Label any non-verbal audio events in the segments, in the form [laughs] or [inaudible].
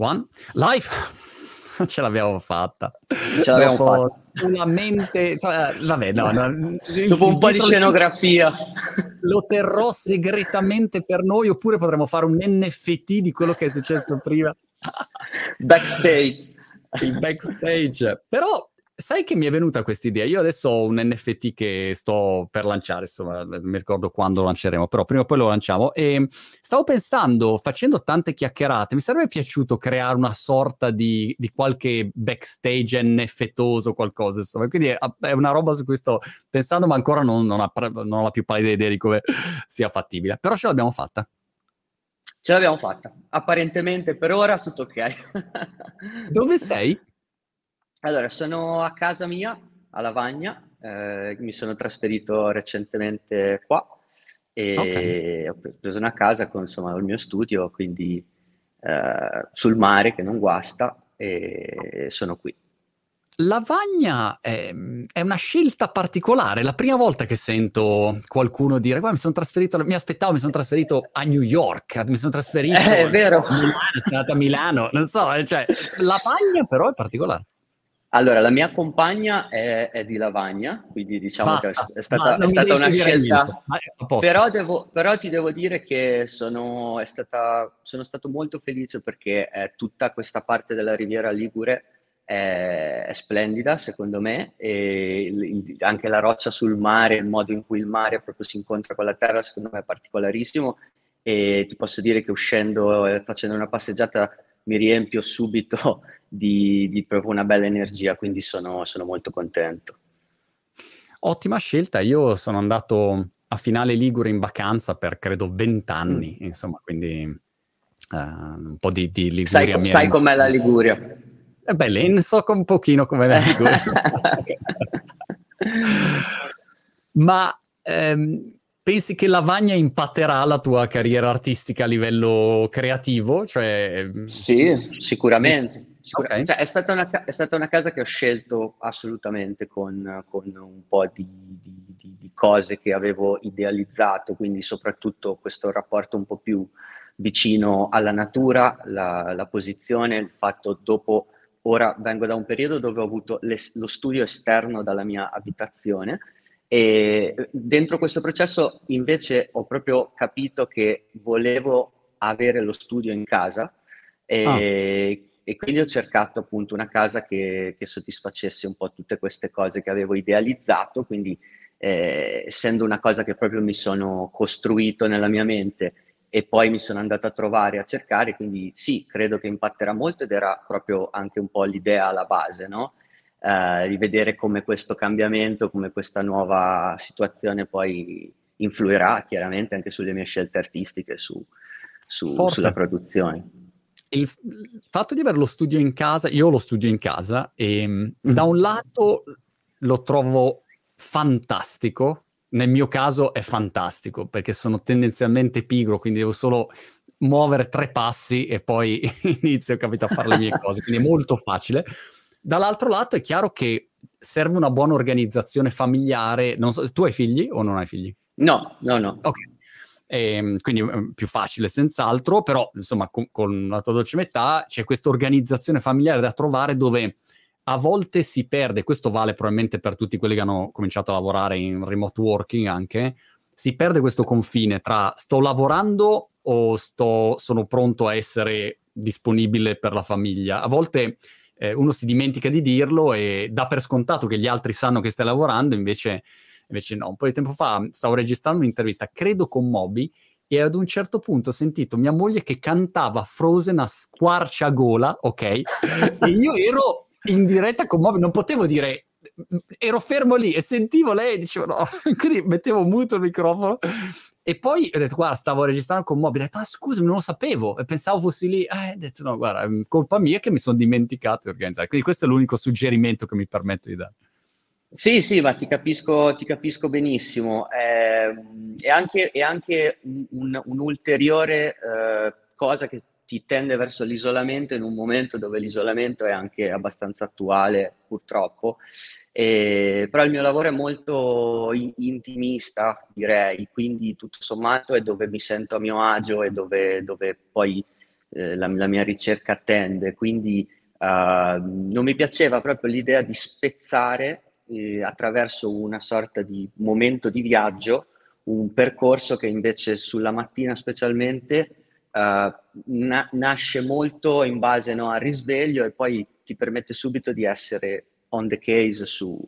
One, live! [laughs] Ce l'abbiamo fatta. Ce l'abbiamo Dopo fatta. Solamente, cioè, vabbè, no, no, Dopo un po' di scenografia. Lo terrò segretamente per noi, oppure potremmo fare un NFT di quello che è successo prima. Backstage. Il backstage. Però Sai che mi è venuta questa idea? Io adesso ho un NFT che sto per lanciare, insomma, mi ricordo quando lo lanceremo, però prima o poi lo lanciamo. E stavo pensando, facendo tante chiacchierate, mi sarebbe piaciuto creare una sorta di, di qualche backstage NFToso, qualcosa, insomma. Quindi è, è, una roba su cui sto pensando, ma ancora non, non, ha, non ho la più pallida idea di come [laughs] sia fattibile. Però ce l'abbiamo fatta. Ce l'abbiamo fatta. Apparentemente per ora tutto ok. Dove sei? Allora, sono a casa mia, a Lavagna, eh, mi sono trasferito recentemente qua e okay. ho preso una casa con insomma, il mio studio, quindi eh, sul mare che non guasta e sono qui. Lavagna è, è, una scelta particolare. La prima volta che sento qualcuno dire: Guarda, mi sono trasferito, mi aspettavo, mi sono trasferito a New York, mi sono trasferito eh, [laughs] è vero. a Milano, sono andato a Milano, non so, cioè, Lavagna però è particolare. Allora, la mia compagna è, è di Lavagna, quindi diciamo Basta, che è stata, è stata una scelta. Però, devo, però, ti devo dire che sono, stata, sono, stato molto felice perché tutta questa parte della Riviera Ligure è, è splendida, secondo me, e il, anche la roccia sul mare, il modo in cui il mare proprio si incontra con la terra, secondo me è particolarissimo. E ti posso dire che uscendo e facendo una passeggiata mi riempio subito di, di proprio una bella energia, quindi sono, sono molto contento. Ottima scelta, io sono andato a Finale Ligure in vacanza per credo vent'anni, mm. insomma, quindi uh, un po' di, di Liguria. Sai, sai com'è la Liguria? Eh beh, lì so un pochino com'è la Liguria. [laughs] Ma ehm, pensi che Lavagna impatterà la tua carriera artistica a livello creativo? Cioè... Sì, sicuramente. Okay. Cioè, è, stata una, è, stata una, casa che ho scelto assolutamente con, con un po' di, di, di, di, cose che avevo idealizzato, quindi soprattutto questo rapporto un po' più vicino alla natura, la, la posizione, il fatto dopo, ora vengo da un periodo dove ho avuto le, lo studio esterno dalla mia abitazione e dentro questo processo invece ho proprio capito che volevo avere lo studio in casa e ah e quindi ho cercato appunto una casa che, che, soddisfacesse un po' tutte queste cose che avevo idealizzato, quindi eh, essendo una cosa che proprio mi sono costruito nella mia mente e poi mi sono andato a trovare, a cercare, quindi sì, credo che impatterà molto ed era proprio anche un po' l'idea alla base, no? Eh, di vedere come questo cambiamento, come questa nuova situazione poi influirà chiaramente anche sulle mie scelte artistiche, su, su, sulla produzione il, il, fatto di avere lo studio in casa, io lo studio in casa e mm. da un lato lo trovo fantastico, nel mio caso è fantastico perché sono tendenzialmente pigro, quindi devo solo muovere tre passi e poi [laughs] inizio capito, a fare le mie cose, quindi è molto facile. Dall'altro lato è chiaro che serve una buona organizzazione familiare. So, tu hai figli o non hai figli? No, no, no. Ok. E, ehm, quindi è più facile senz'altro, però insomma con, con la tua dolce metà c'è questa organizzazione familiare da trovare dove a volte si perde, questo vale probabilmente per tutti quelli che hanno cominciato a lavorare in remote working anche, si perde questo confine tra sto lavorando o sto, sono pronto a essere disponibile per la famiglia. A volte eh, uno si dimentica di dirlo e dà per scontato che gli altri sanno che stai lavorando, invece Invece no, un po' di tempo fa stavo registrando un'intervista, credo con Moby, e ad un certo punto ho sentito mia moglie che cantava Frozen a squarciagola, ok? e io ero in diretta con Moby, non potevo dire ero fermo lì e sentivo lei dicevo no, [laughs] quindi mettevo muto il microfono. E poi ho detto guarda stavo registrando con Moby ho detto ah scusami non lo sapevo e pensavo fossi lì eh, ho detto no guarda è colpa mia che mi sono dimenticato di organizzare quindi questo è l'unico suggerimento che mi permetto di dare sì, sì, ma ti capisco, ti capisco benissimo. Eh, è anche, è anche un, un'ulteriore eh, cosa che ti tende verso l'isolamento in un momento dove l'isolamento è anche abbastanza attuale, purtroppo. Eh, però il mio lavoro è molto intimista, direi, quindi tutto sommato è dove mi sento a mio agio e dove, dove poi eh, la, la, mia ricerca tende, quindi uh, non mi piaceva proprio l'idea di spezzare eh, attraverso una sorta di momento di viaggio un percorso che invece sulla mattina specialmente uh, na- nasce molto in base no, al risveglio e poi ti permette subito di essere on the case su,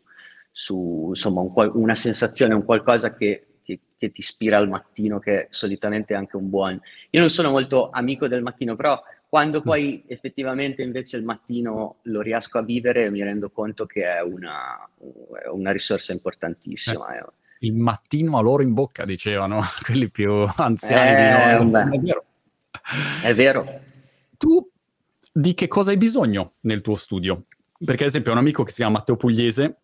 su insomma, un una sensazione, un qualcosa che, che, che, ti ispira al mattino, che solitamente è anche un buon... Io non sono molto amico del mattino, però quando mm. poi effettivamente invece il mattino lo riesco a vivere mi rendo conto che è una, una risorsa importantissima. Eh, il mattino a loro in bocca, dicevano [laughs] quelli più anziani eh, di noi. È vero. È vero. Tu di che cosa hai bisogno nel tuo studio? Perché ad esempio un amico che si chiama Matteo Pugliese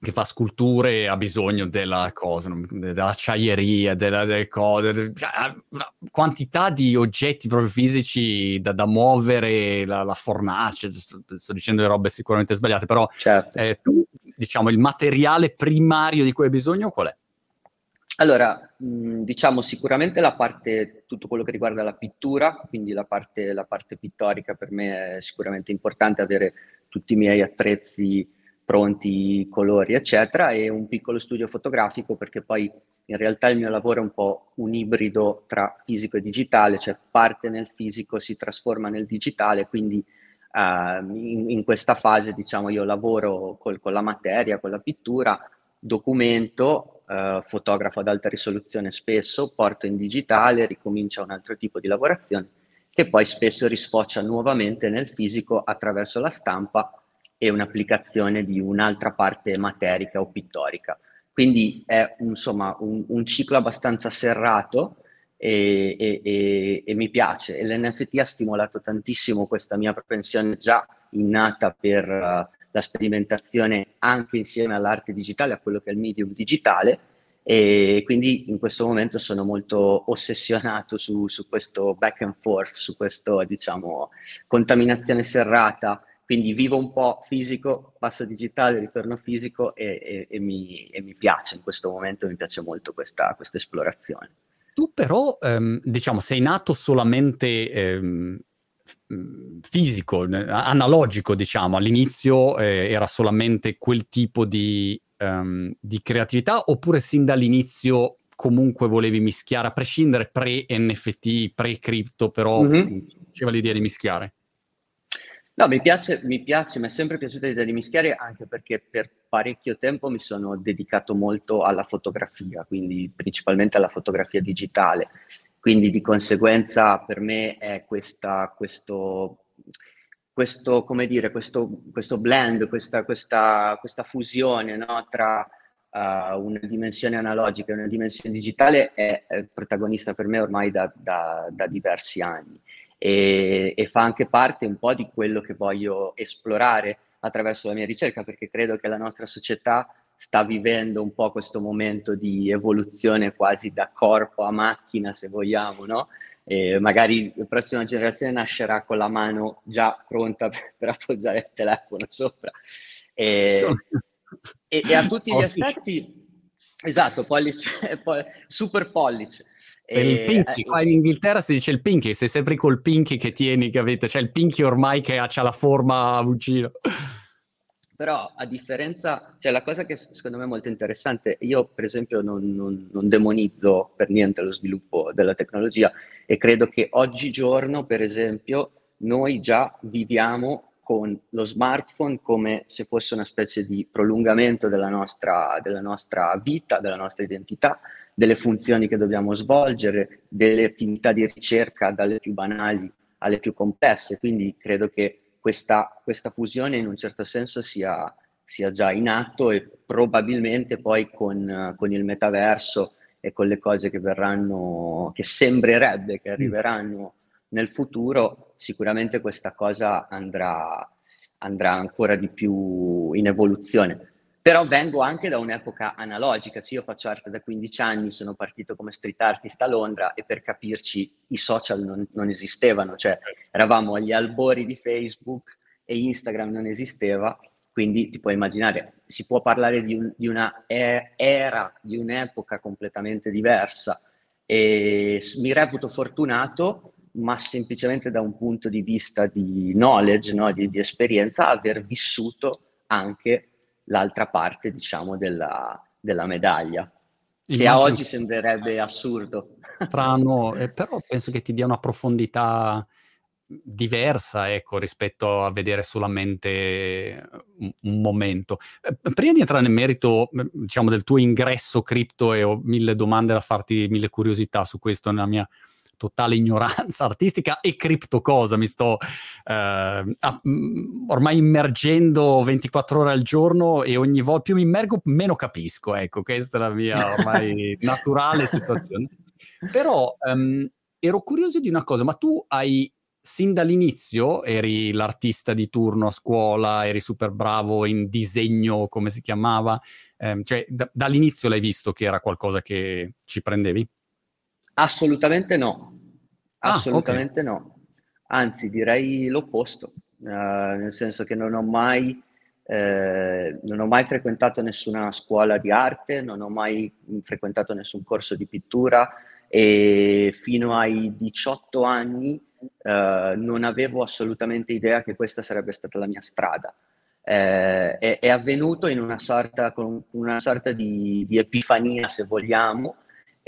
che fa sculture ha bisogno della cosa, dell'acciaieria, della, delle cose, cioè, una quantità di oggetti proprio fisici da, da muovere, la, la fornace, sto, sto, dicendo le robe sicuramente sbagliate, però certo. eh, tu, diciamo, il materiale primario di cui hai bisogno qual è? Allora, mh, diciamo sicuramente la parte, tutto quello che riguarda la pittura, quindi la parte, la parte pittorica per me è sicuramente importante avere tutti i miei attrezzi pronti colori, eccetera, e un piccolo studio fotografico perché poi in realtà il mio lavoro è un po' un ibrido tra fisico e digitale, cioè parte nel fisico, si trasforma nel digitale, quindi uh, in, in, questa fase diciamo io lavoro col, con la materia, con la pittura, documento, uh, fotografo ad alta risoluzione spesso, porto in digitale, ricomincia un altro tipo di lavorazione che poi spesso risfocia nuovamente nel fisico attraverso la stampa e un'applicazione di un'altra parte materica o pittorica. Quindi è insomma un, un ciclo abbastanza serrato e, e, e, e, mi piace. E l'NFT ha stimolato tantissimo questa mia propensione già innata per uh, la sperimentazione anche insieme all'arte digitale, a quello che è il medium digitale. E quindi in questo momento sono molto ossessionato su, su questo back and forth, su questa diciamo contaminazione serrata quindi vivo un po' fisico, passo digitale, ritorno fisico e, e, e, mi, e mi, piace in questo momento, mi piace molto questa, questa esplorazione. Tu però, ehm, diciamo, sei nato solamente ehm, fisico, analogico, diciamo, all'inizio eh, era solamente quel tipo di, um, di creatività oppure sin dall'inizio comunque volevi mischiare, a prescindere pre-NFT, pre-cripto, però mm-hmm. diceva l'idea di mischiare? No, mi piace, mi piace, mi è sempre piaciuta l'idea di mischiare anche perché per parecchio tempo mi sono dedicato molto alla fotografia, quindi principalmente alla fotografia digitale. Quindi di conseguenza per me è questa, questo, questo, come dire, questo, questo blend, questa, questa, questa fusione no, tra uh, una dimensione analogica e una dimensione digitale è, è protagonista per me ormai da, da, da diversi anni e, e fa anche parte un po' di quello che voglio esplorare attraverso la mia ricerca, perché credo che la nostra società sta vivendo un po' questo momento di evoluzione quasi da corpo a macchina, se vogliamo, no? E magari la prossima generazione nascerà con la mano già pronta per, [laughs] per appoggiare il telefono sopra. E, e, e a tutti gli effetti, esatto, pollice, [laughs] super pollice. E, il pinky, qua in Inghilterra si dice il pinky, sei sempre col pinky che tieni, capito? Cioè il pinky ormai che ha, la forma vicino. Però a differenza, cioè la cosa che secondo me è molto interessante, io per esempio non, non, non demonizzo per niente lo sviluppo della tecnologia e credo che oggigiorno, per esempio, noi già viviamo con lo smartphone come se fosse una specie di prolungamento della nostra, della nostra vita, della nostra identità, delle funzioni che dobbiamo svolgere, delle attività di ricerca dalle più banali alle più complesse. Quindi credo che questa, questa fusione in un certo senso sia, sia, già in atto e probabilmente poi con, con, il metaverso e con le cose che verranno, che sembrerebbe che mm. arriveranno nel futuro, sicuramente questa cosa andrà, andrà ancora di più in evoluzione. Però vengo anche da un'epoca analogica, cioè io faccio arte da 15 anni, sono partito come street artist a Londra e per capirci i social non, non esistevano, cioè eravamo agli albori di Facebook e Instagram non esisteva, quindi ti puoi immaginare, si può parlare di, un, di una era, di un'epoca completamente diversa. E mi reputo fortunato ma semplicemente da un punto di vista di knowledge, no? di, di, esperienza, aver vissuto anche l'altra parte, diciamo, della, della medaglia, Immagino che a oggi sembrerebbe assurdo. Strano, [laughs] eh, però penso che ti dia una profondità diversa, ecco, rispetto a vedere solamente un, momento. Eh, prima di entrare nel merito, diciamo, del tuo ingresso cripto e ho mille domande da farti, mille curiosità su questo nella mia totale ignoranza [laughs] artistica e cripto cosa, mi sto eh, ormai immergendo 24 ore al giorno e ogni volta più mi immergo meno capisco, ecco, questa è la mia ormai [laughs] naturale situazione. Però um, ero curioso di una cosa, ma tu hai sin dall'inizio eri l'artista di turno a scuola, eri super bravo in disegno, come si chiamava? Eh, cioè, d- dall'inizio l'hai visto che era qualcosa che ci prendevi? Assolutamente no. Assolutamente ah, okay. no. Anzi, direi l'opposto, uh, nel senso che non ho mai eh, non ho mai frequentato nessuna scuola di arte, non ho mai frequentato nessun corso di pittura e fino ai 18 anni eh, non avevo assolutamente idea che questa sarebbe stata la mia strada. Eh, è, è, avvenuto in una sorta, con una sorta di, di, epifania, se vogliamo,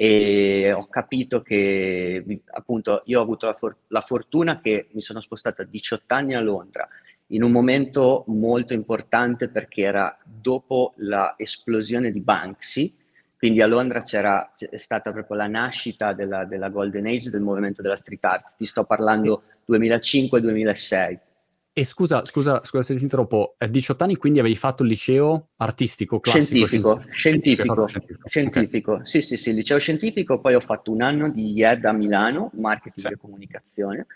e ho capito che appunto io ho avuto la, for- la fortuna che mi sono spostato a 18 anni a Londra in un momento molto importante perché era dopo l'esplosione di Banksy, quindi a Londra c'era, è stata proprio la nascita della, della, Golden Age del movimento della street art. Ti sto parlando 2005-2006. E scusa, scusa, scusa se ti interrompo, a 18 anni quindi avevi fatto il liceo artistico, classico? Scientifico, scientifico, scientifico. scientifico. Okay. Sì, sì, sì, liceo scientifico, poi ho fatto un anno di IED a Milano, marketing sì. e comunicazione,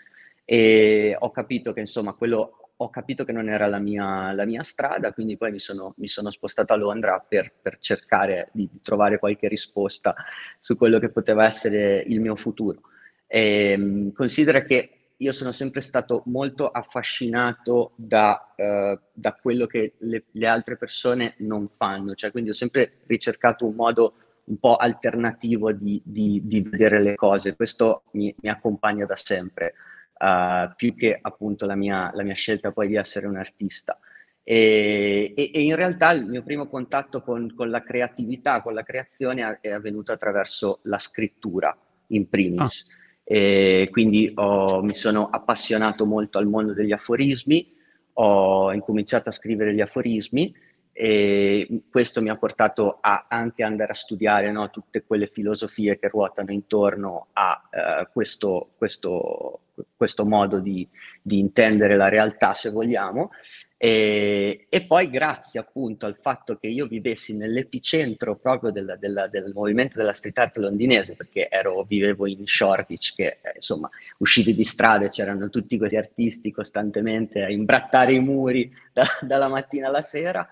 e ho capito che insomma quello ho capito che non era la mia, la mia strada, quindi poi mi sono, mi sono spostato a Londra per, per cercare di, trovare qualche risposta su quello che poteva essere il mio futuro. E, ehm, considera che io sono sempre stato molto affascinato da, uh, da quello che le, le, altre persone non fanno, cioè quindi ho sempre ricercato un modo un po' alternativo di, di, di vedere le cose, questo mi, mi accompagna da sempre uh, più che appunto la mia, la mia, scelta poi di essere un artista. E, e, e in realtà il mio primo contatto con, con, la creatività, con la creazione è avvenuto attraverso la scrittura in primis. Ah. E quindi ho, mi sono appassionato molto al mondo degli aforismi, ho incominciato a scrivere gli aforismi e questo mi ha portato a anche andare a studiare no, tutte quelle filosofie che ruotano intorno a uh, questo, questo, questo, modo di, di, intendere la realtà, se vogliamo. E, e, poi grazie appunto al fatto che io vivessi nell'epicentro proprio del, del, del movimento della street art londinese, perché ero, vivevo in Shoreditch, che eh, insomma uscivi di strada c'erano tutti questi artisti costantemente a imbrattare i muri da, dalla mattina alla sera,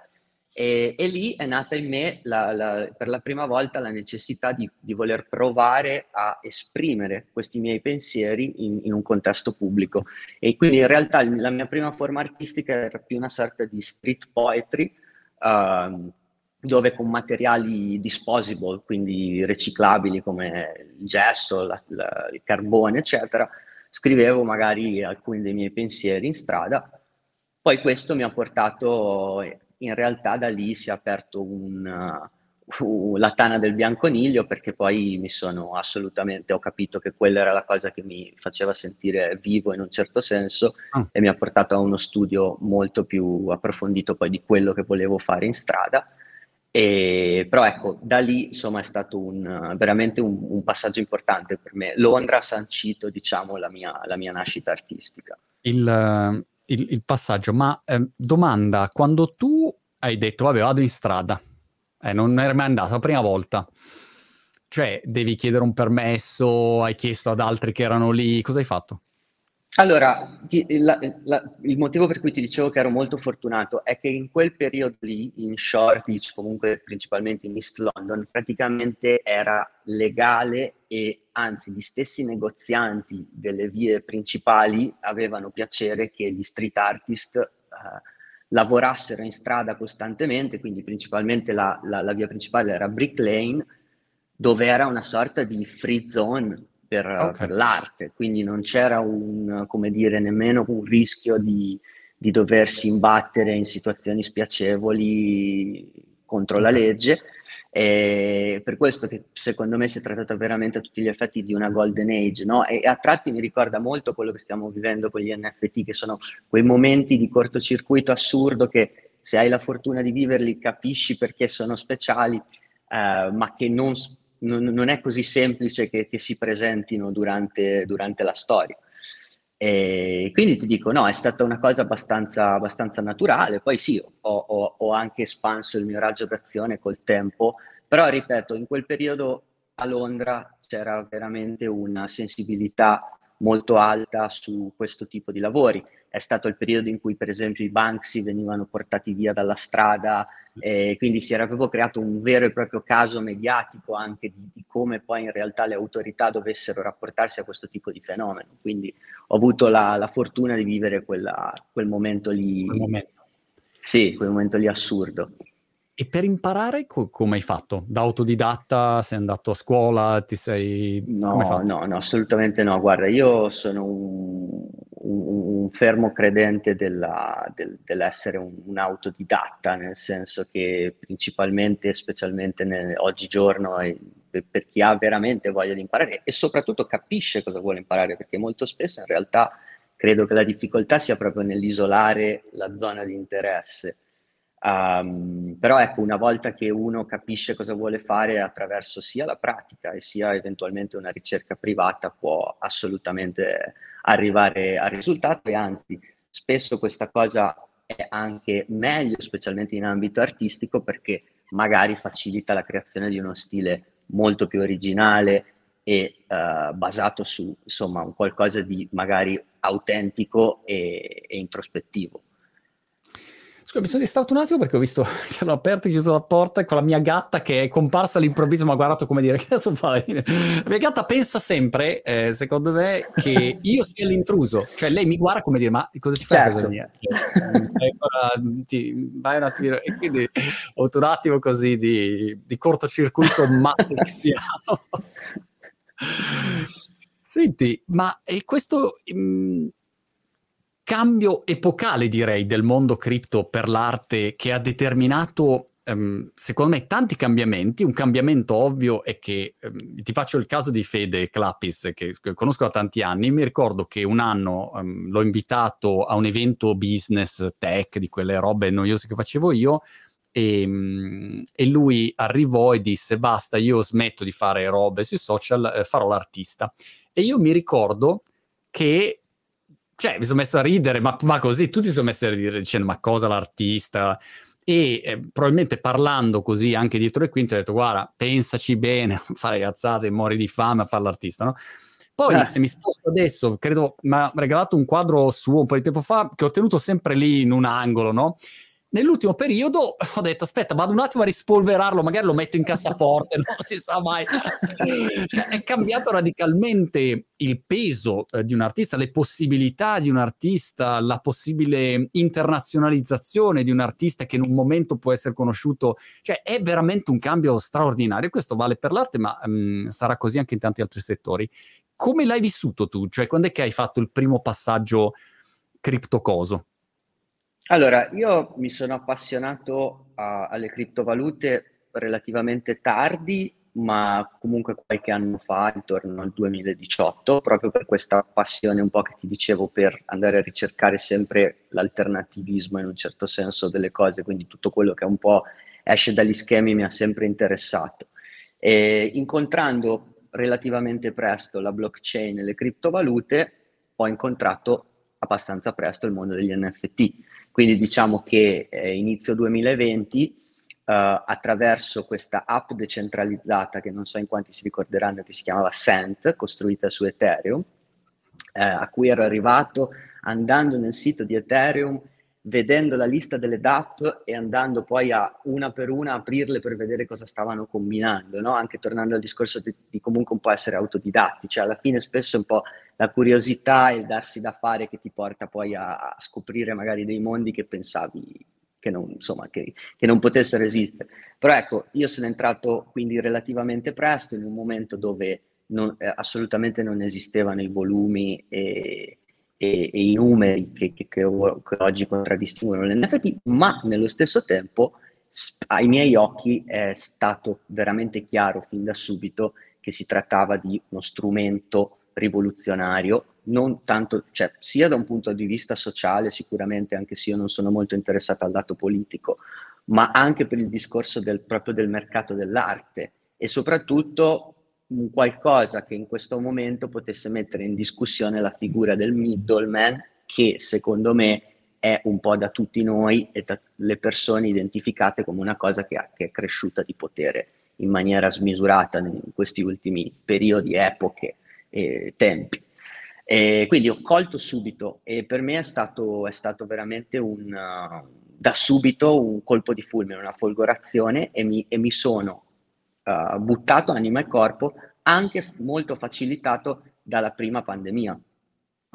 e, e, lì è nata in me la, la, per la prima volta la necessità di, di, voler provare a esprimere questi miei pensieri in, in, un contesto pubblico. E quindi in realtà la mia prima forma artistica era più una sorta di street poetry, uh, dove con materiali disposable, quindi riciclabili come il gesso, la, il carbone, eccetera, scrivevo magari alcuni dei miei pensieri in strada. Poi questo mi ha portato in realtà da lì si è aperto un, uh, la tana del bianconiglio perché poi mi sono assolutamente, ho capito che quella era la cosa che mi faceva sentire vivo in un certo senso oh. e mi ha portato a uno studio molto più approfondito poi di quello che volevo fare in strada. E, però ecco, da lì insomma è stato un, veramente un, un, passaggio importante per me. Londra ha sancito diciamo la mia, la mia nascita artistica. Il, il, il passaggio, ma eh, domanda, quando tu hai detto, vabbè, vado in strada, eh, non eri mai andato la prima volta, cioè devi chiedere un permesso, hai chiesto ad altri che erano lì, cosa hai fatto? Allora, la, la, il motivo per cui ti dicevo che ero molto fortunato è che in quel periodo lì, in Shoreditch, comunque principalmente in East London, praticamente era legale e anzi gli stessi negozianti delle vie principali avevano piacere che gli street artist eh, lavorassero in strada costantemente, quindi principalmente la, la via principale era Brick Lane, dove era una sorta di free zone per, okay. per, l'arte, quindi non c'era un, come dire, nemmeno un rischio di, di doversi imbattere in situazioni spiacevoli contro la legge. E per questo che secondo me si è trattato veramente a tutti gli effetti di una golden age, no? E a tratti mi ricorda molto quello che stiamo vivendo con gli NFT, che sono quei momenti di cortocircuito assurdo che se hai la fortuna di viverli capisci perché sono speciali, eh, ma che non, non, non, è così semplice che, che si presentino durante, durante, la storia. E quindi ti dico, no, è stata una cosa abbastanza, abbastanza naturale. Poi sì, ho, ho, ho, anche espanso il mio raggio d'azione col tempo, però ripeto, in quel periodo a Londra c'era veramente una sensibilità molto alta su questo tipo di lavori è stato il periodo in cui per esempio i Banksy venivano portati via dalla strada, e quindi si era proprio creato un vero e proprio caso mediatico anche di, di, come poi in realtà le autorità dovessero rapportarsi a questo tipo di fenomeno. Quindi ho avuto la, la fortuna di vivere quella, quel momento lì. Quel momento. Sì, quel momento lì assurdo. E per imparare co- come hai fatto? Da autodidatta sei andato a scuola? Ti sei... No, no, no, assolutamente no. Guarda, io sono un, un, un fermo credente della, del, dell'essere un, un, autodidatta, nel senso che principalmente, specialmente nel, oggigiorno, per chi ha veramente voglia di imparare e soprattutto capisce cosa vuole imparare, perché molto spesso in realtà credo che la difficoltà sia proprio nell'isolare la zona di interesse Um, però ecco, una volta che uno capisce cosa vuole fare attraverso sia la pratica e sia eventualmente una ricerca privata, può assolutamente arrivare al risultato e anzi, spesso questa cosa è anche meglio, specialmente in ambito artistico, perché magari facilita la creazione di uno stile molto più originale e uh, basato su insomma un qualcosa di magari autentico e, e introspettivo. Scusa, mi sono distratto un attimo perché ho visto [laughs] che hanno aperto e chiuso la porta con la mia gatta che è comparsa all'improvviso, ma ha guardato come dire [laughs] che adesso fai. La mia gatta pensa sempre, eh, secondo me, che [laughs] io sia l'intruso. Cioè lei mi guarda come dire, ma cosa ci fai certo. a casa mia? Cioè, ti, vai un attimo. E quindi ho avuto un attimo così di, di cortocircuito matrixiano. Senti, ma questo... Mh, mm, cambio epocale, direi, del mondo cripto per l'arte che ha determinato, um, secondo me, tanti cambiamenti. Un cambiamento ovvio è che, um, ti faccio il caso di Fede Clapis, che conosco da tanti anni. Mi ricordo che un anno um, l'ho invitato a un evento business tech, di quelle robe noiose che facevo io, e, e, lui arrivò e disse basta io smetto di fare robe sui social eh, farò l'artista e io mi ricordo che cioè, mi sono messo a ridere, ma, ma così, tutti si sono messi a ridere dicendo ma cosa l'artista? E eh, probabilmente parlando così anche dietro le quinte ho detto guarda, pensaci bene, [laughs] fare cazzate, muori di fame a fare l'artista, no? Poi eh. se mi sposto adesso, credo, mi ha regalato un quadro suo un po' di tempo fa che ho tenuto sempre lì in un angolo, no? Nell'ultimo periodo ho detto aspetta vado un attimo a rispolverarlo, magari lo metto in cassaforte, [laughs] non si sa mai. cioè, è cambiato radicalmente il peso eh, di un artista, le possibilità di un artista, la possibile internazionalizzazione di un artista che in un momento può essere conosciuto. Cioè è veramente un cambio straordinario. Questo vale per l'arte, ma um, sarà così anche in tanti altri settori. Come l'hai vissuto tu? Cioè quando è che hai fatto il primo passaggio criptocoso? Allora, io mi sono appassionato a, alle criptovalute relativamente tardi, ma comunque qualche anno fa, intorno al 2018, proprio per questa passione un po' che ti dicevo per andare a ricercare sempre l'alternativismo in un certo senso delle cose, quindi tutto quello che un po' esce dagli schemi mi ha sempre interessato. E incontrando relativamente presto la blockchain e le criptovalute, ho incontrato abbastanza presto il mondo degli NFT quindi diciamo che eh, inizio 2020 Uh, eh, attraverso questa app decentralizzata che non so in quanti si ricorderanno che si chiamava Sent, costruita su Ethereum, eh, a cui ero arrivato andando nel sito di Ethereum, vedendo la lista delle DApp e andando poi a una per una aprirle per vedere cosa stavano combinando, no? anche tornando al discorso di, di comunque un po' essere autodidatti, cioè alla fine spesso è un po' la curiosità e il darsi da fare che ti porta poi a, a scoprire magari dei mondi che pensavi che non, insomma, che, che non potessero esistere. Però ecco, io sono entrato quindi relativamente presto in un momento dove non, eh, assolutamente non esistevano i volumi e, e, e i numeri che, che, che, oggi contraddistinguono l'NFT, ma nello stesso tempo ai miei occhi è stato veramente chiaro fin da subito che si trattava di uno strumento rivoluzionario, non tanto, cioè, sia da un punto di vista sociale, sicuramente, anche se io non sono molto interessato al lato politico, ma anche per il discorso del, proprio del mercato dell'arte e soprattutto un qualcosa che in questo momento potesse mettere in discussione la figura del middleman che secondo me è un po' da tutti noi e dalle persone identificate come una cosa che, che è cresciuta di potere in maniera smisurata in questi ultimi periodi, epoche e tempi. E quindi ho colto subito e per me è stato, è stato veramente un, da subito un colpo di fulmine, una folgorazione e mi, e mi sono uh, buttato anima e corpo anche molto facilitato dalla prima pandemia.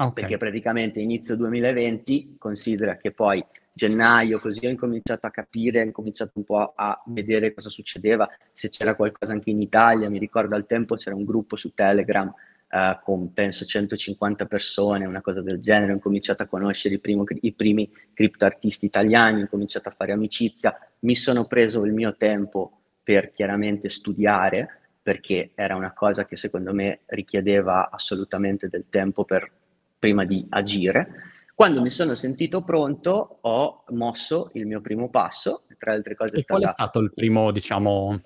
Okay. Perché praticamente inizio 2020, considera che poi gennaio, così ho incominciato a capire, ho incominciato un po' a vedere cosa succedeva, se c'era qualcosa anche in Italia, mi ricordo al tempo c'era un gruppo su Telegram uh, con penso 150 persone, una cosa del genere, ho incominciato a conoscere i, primo, i primi criptoartisti italiani, ho incominciato a fare amicizia, mi sono preso il mio tempo per chiaramente studiare, perché era una cosa che secondo me richiedeva assolutamente del tempo per, prima di agire. Quando mi sono sentito pronto, ho mosso il mio primo passo, tra le altre cose. E qual è stato il primo, diciamo,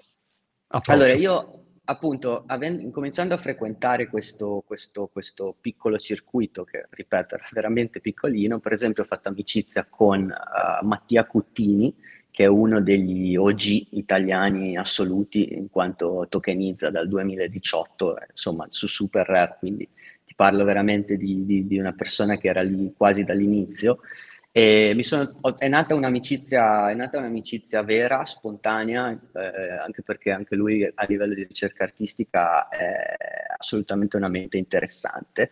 approccio? Allora, io appunto, avendo, incominciando a frequentare questo, questo, questo, piccolo circuito, che ripeto era veramente piccolino, per esempio ho fatto amicizia con uh, Mattia Cuttini, che è uno degli OG italiani assoluti in quanto tokenizza dal 2018, insomma su Super Rare, quindi ti parlo veramente di, di, di una persona che era lì quasi dall'inizio. E sono, è, nata un'amicizia, è nata un'amicizia vera, spontanea, eh, anche perché anche lui a livello di ricerca artistica è assolutamente una mente interessante.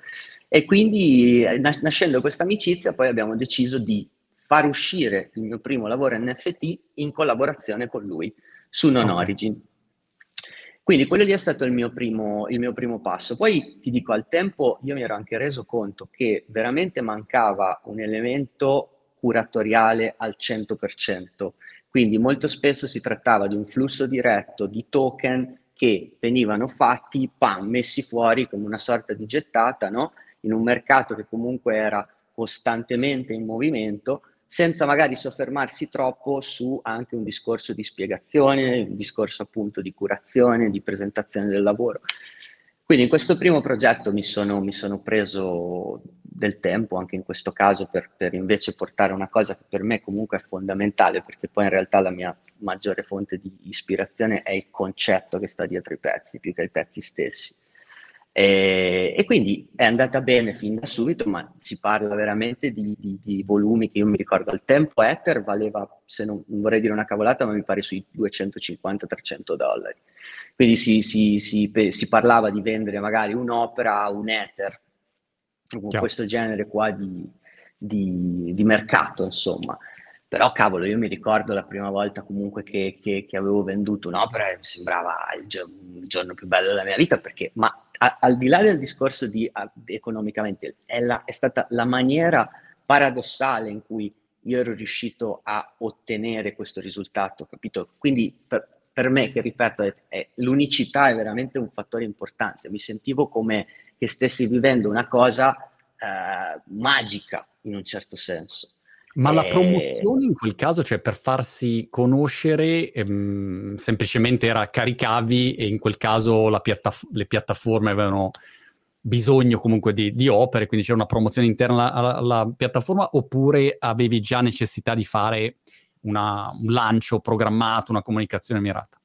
E quindi nascendo questa amicizia poi abbiamo deciso di far uscire il mio primo lavoro NFT in collaborazione con lui su Non okay. Origin. Quindi quello lì è stato il mio, primo, il mio primo passo. Poi ti dico, al tempo io mi ero anche reso conto che veramente mancava un elemento curatoriale al 100%. Quindi molto spesso si trattava di un flusso diretto di token che venivano fatti, pam, messi fuori come una sorta di gettata, no? in un mercato che comunque era costantemente in movimento senza magari soffermarsi troppo su anche un discorso di spiegazione, un discorso appunto di curazione, di presentazione del lavoro. Quindi in questo primo progetto mi sono, mi sono preso del tempo, anche in questo caso, per, per, invece portare una cosa che per me comunque è fondamentale, perché poi in realtà la mia maggiore fonte di ispirazione è il concetto che sta dietro i pezzi, più che i pezzi stessi. E, e, quindi è andata bene fin da subito, ma si parla veramente di, di, di, volumi che io mi ricordo al tempo Ether valeva, se non, non vorrei dire una cavolata, ma mi pare sui 250-300 dollari. Quindi si, si, si, si, parlava di vendere magari un'opera a un Ether, Chiaro. questo genere qua di, di mercato, insomma. Però cavolo, io mi ricordo la prima volta comunque che, che, che avevo venduto un'opera e mi sembrava il, il, giorno più bello della mia vita perché, ma a, al di là del discorso di a, economicamente, è, la, è stata la maniera paradossale in cui io ero riuscito a ottenere questo risultato, capito? Quindi per, per me, che ripeto, è, è, l'unicità è veramente un fattore importante. Mi sentivo come che stessi vivendo una cosa eh, magica in un certo senso. Ma la promozione in quel caso, cioè per farsi conoscere, ehm, semplicemente era caricavi e in quel caso piattaf- le piattaforme avevano bisogno comunque di, di, opere, quindi c'era una promozione interna alla, alla, piattaforma, oppure avevi già necessità di fare una, un lancio programmato, una comunicazione mirata?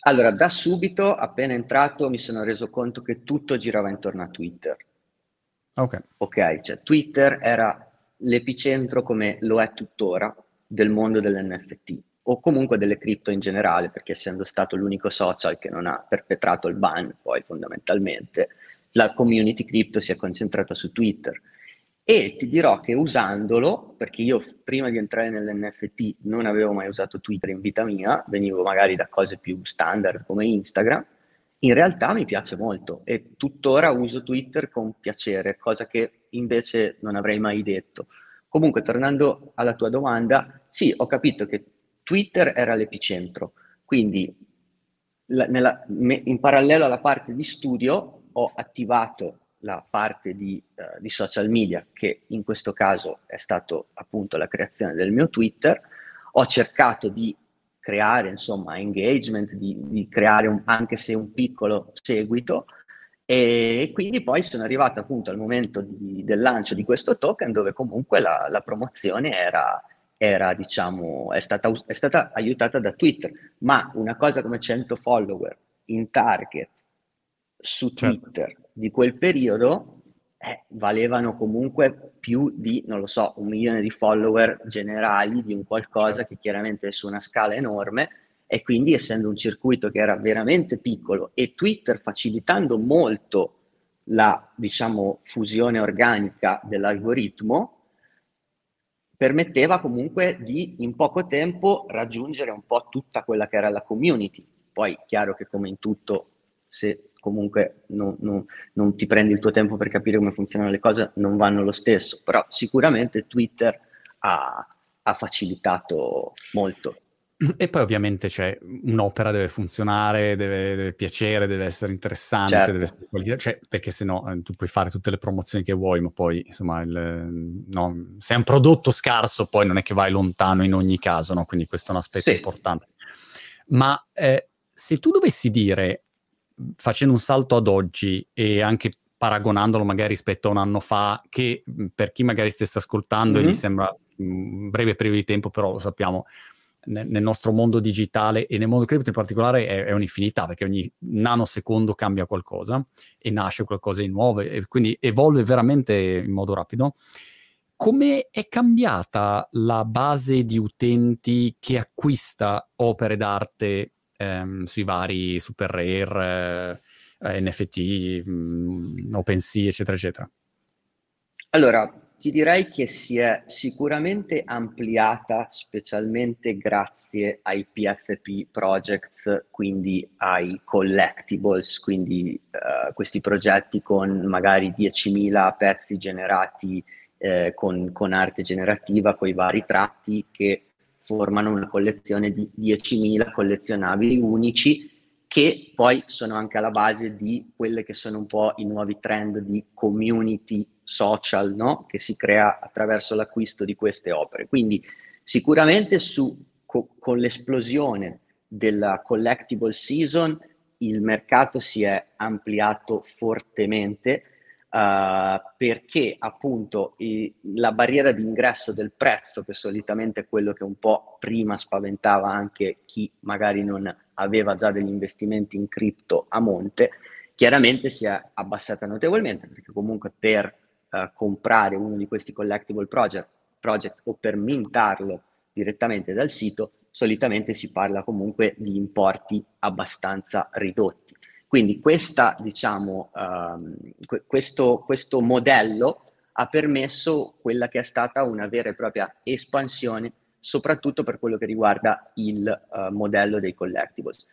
Allora, da subito, appena entrato, mi sono reso conto che tutto girava intorno a Twitter. Ok. Ok, cioè Twitter era l'epicentro come lo è tuttora del mondo dell'NFT o comunque delle cripto in generale, perché essendo stato l'unico social che non ha perpetrato il ban, poi fondamentalmente la community cripto si è concentrata su Twitter. E ti dirò che usandolo, perché io prima di entrare nell'NFT non avevo mai usato Twitter in vita mia, venivo magari da cose più standard come Instagram, in realtà mi piace molto e tuttora uso Twitter con piacere, cosa che invece non avrei mai detto. Comunque, tornando alla tua domanda, sì, ho capito che Twitter era l'epicentro, quindi la, nella, me, in parallelo alla parte di studio ho attivato la parte di, uh, di, social media, che in questo caso è stato appunto la creazione del mio Twitter. Ho cercato di creare insomma engagement, di, di creare un, anche se un piccolo seguito e quindi poi sono arrivato appunto al momento di, del lancio di questo token dove comunque la, la promozione era, era diciamo, è stata, è stata aiutata da Twitter, ma una cosa come 100 follower in target su certo. Twitter di quel periodo eh, valevano comunque più di, non lo so, un milione di follower generali di un qualcosa certo. che chiaramente è su una scala enorme e quindi essendo un circuito che era veramente piccolo e Twitter facilitando molto la, diciamo, fusione organica dell'algoritmo, permetteva comunque di in poco tempo raggiungere un po' tutta quella che era la community. Poi chiaro che come in tutto, se comunque non, non, non, ti prendi il tuo tempo per capire come funzionano le cose, non vanno lo stesso, però sicuramente Twitter ha, ha facilitato molto. E poi ovviamente c'è un'opera deve funzionare, deve, deve piacere, deve essere interessante, certo. deve essere qualità, cioè, perché se no eh, tu puoi fare tutte le promozioni che vuoi, ma poi insomma il, no, se è un prodotto scarso poi non è che vai lontano in ogni caso, no? quindi questo è un aspetto sì. importante. Ma eh, se tu dovessi dire facendo un salto ad oggi e anche paragonandolo magari rispetto a un anno fa, che per chi magari stesse ascoltando mm-hmm. e gli sembra un breve periodo di tempo, però lo sappiamo, nel, nostro mondo digitale e nel mondo cripto in particolare è, è, un'infinità, perché ogni nanosecondo cambia qualcosa e nasce qualcosa di nuovo e quindi evolve veramente in modo rapido. Come è cambiata la base di utenti che acquista opere d'arte ehm, sui vari super rare, eh, NFT, mh, mm, OpenSea, eccetera, eccetera? Allora, ti direi che si è sicuramente ampliata, specialmente grazie ai PFP projects, quindi ai collectibles, quindi uh, questi progetti con magari 10.000 pezzi generati eh, con, con, arte generativa, con i vari tratti che formano una collezione di 10.000 collezionabili unici che poi sono anche alla base di quelle che sono un po' i nuovi trend di community social no? che si crea attraverso l'acquisto di queste opere. Quindi sicuramente su, co- con l'esplosione della collectible season il mercato si è ampliato fortemente uh, perché appunto i, la barriera d'ingresso del prezzo, che solitamente è quello che un po' prima spaventava anche chi magari non aveva già degli investimenti in cripto a monte, chiaramente si è abbassata notevolmente perché comunque per uh, comprare uno di questi collectible project, project o per mintarlo direttamente dal sito, solitamente si parla comunque di importi abbastanza ridotti. Quindi questa, diciamo, um, questo, questo modello ha permesso quella che è stata una vera e propria espansione, soprattutto per quello che riguarda il uh, modello dei collectibles.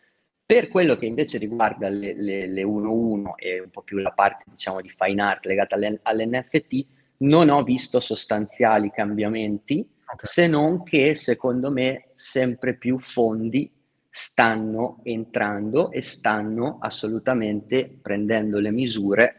Per quello che invece riguarda le, le, le 1.1 e un po' più la parte diciamo, di fine art legata alle, all'NFT, non ho visto sostanziali cambiamenti, okay. se non che secondo me sempre più fondi stanno entrando e stanno assolutamente prendendo le misure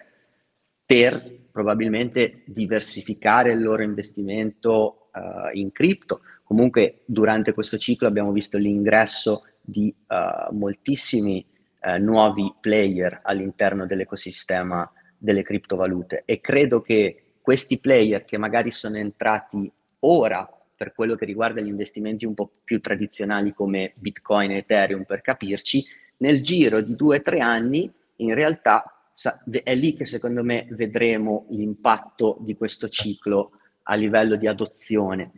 per probabilmente diversificare il loro investimento uh, in cripto. Comunque durante questo ciclo abbiamo visto l'ingresso di uh, moltissimi uh, nuovi player all'interno dell'ecosistema delle criptovalute e credo che questi player che magari sono entrati ora per quello che riguarda gli investimenti un po' più tradizionali come Bitcoin e Ethereum, per capirci, nel giro di due o tre anni in realtà è lì che secondo me vedremo l'impatto di questo ciclo a livello di adozione.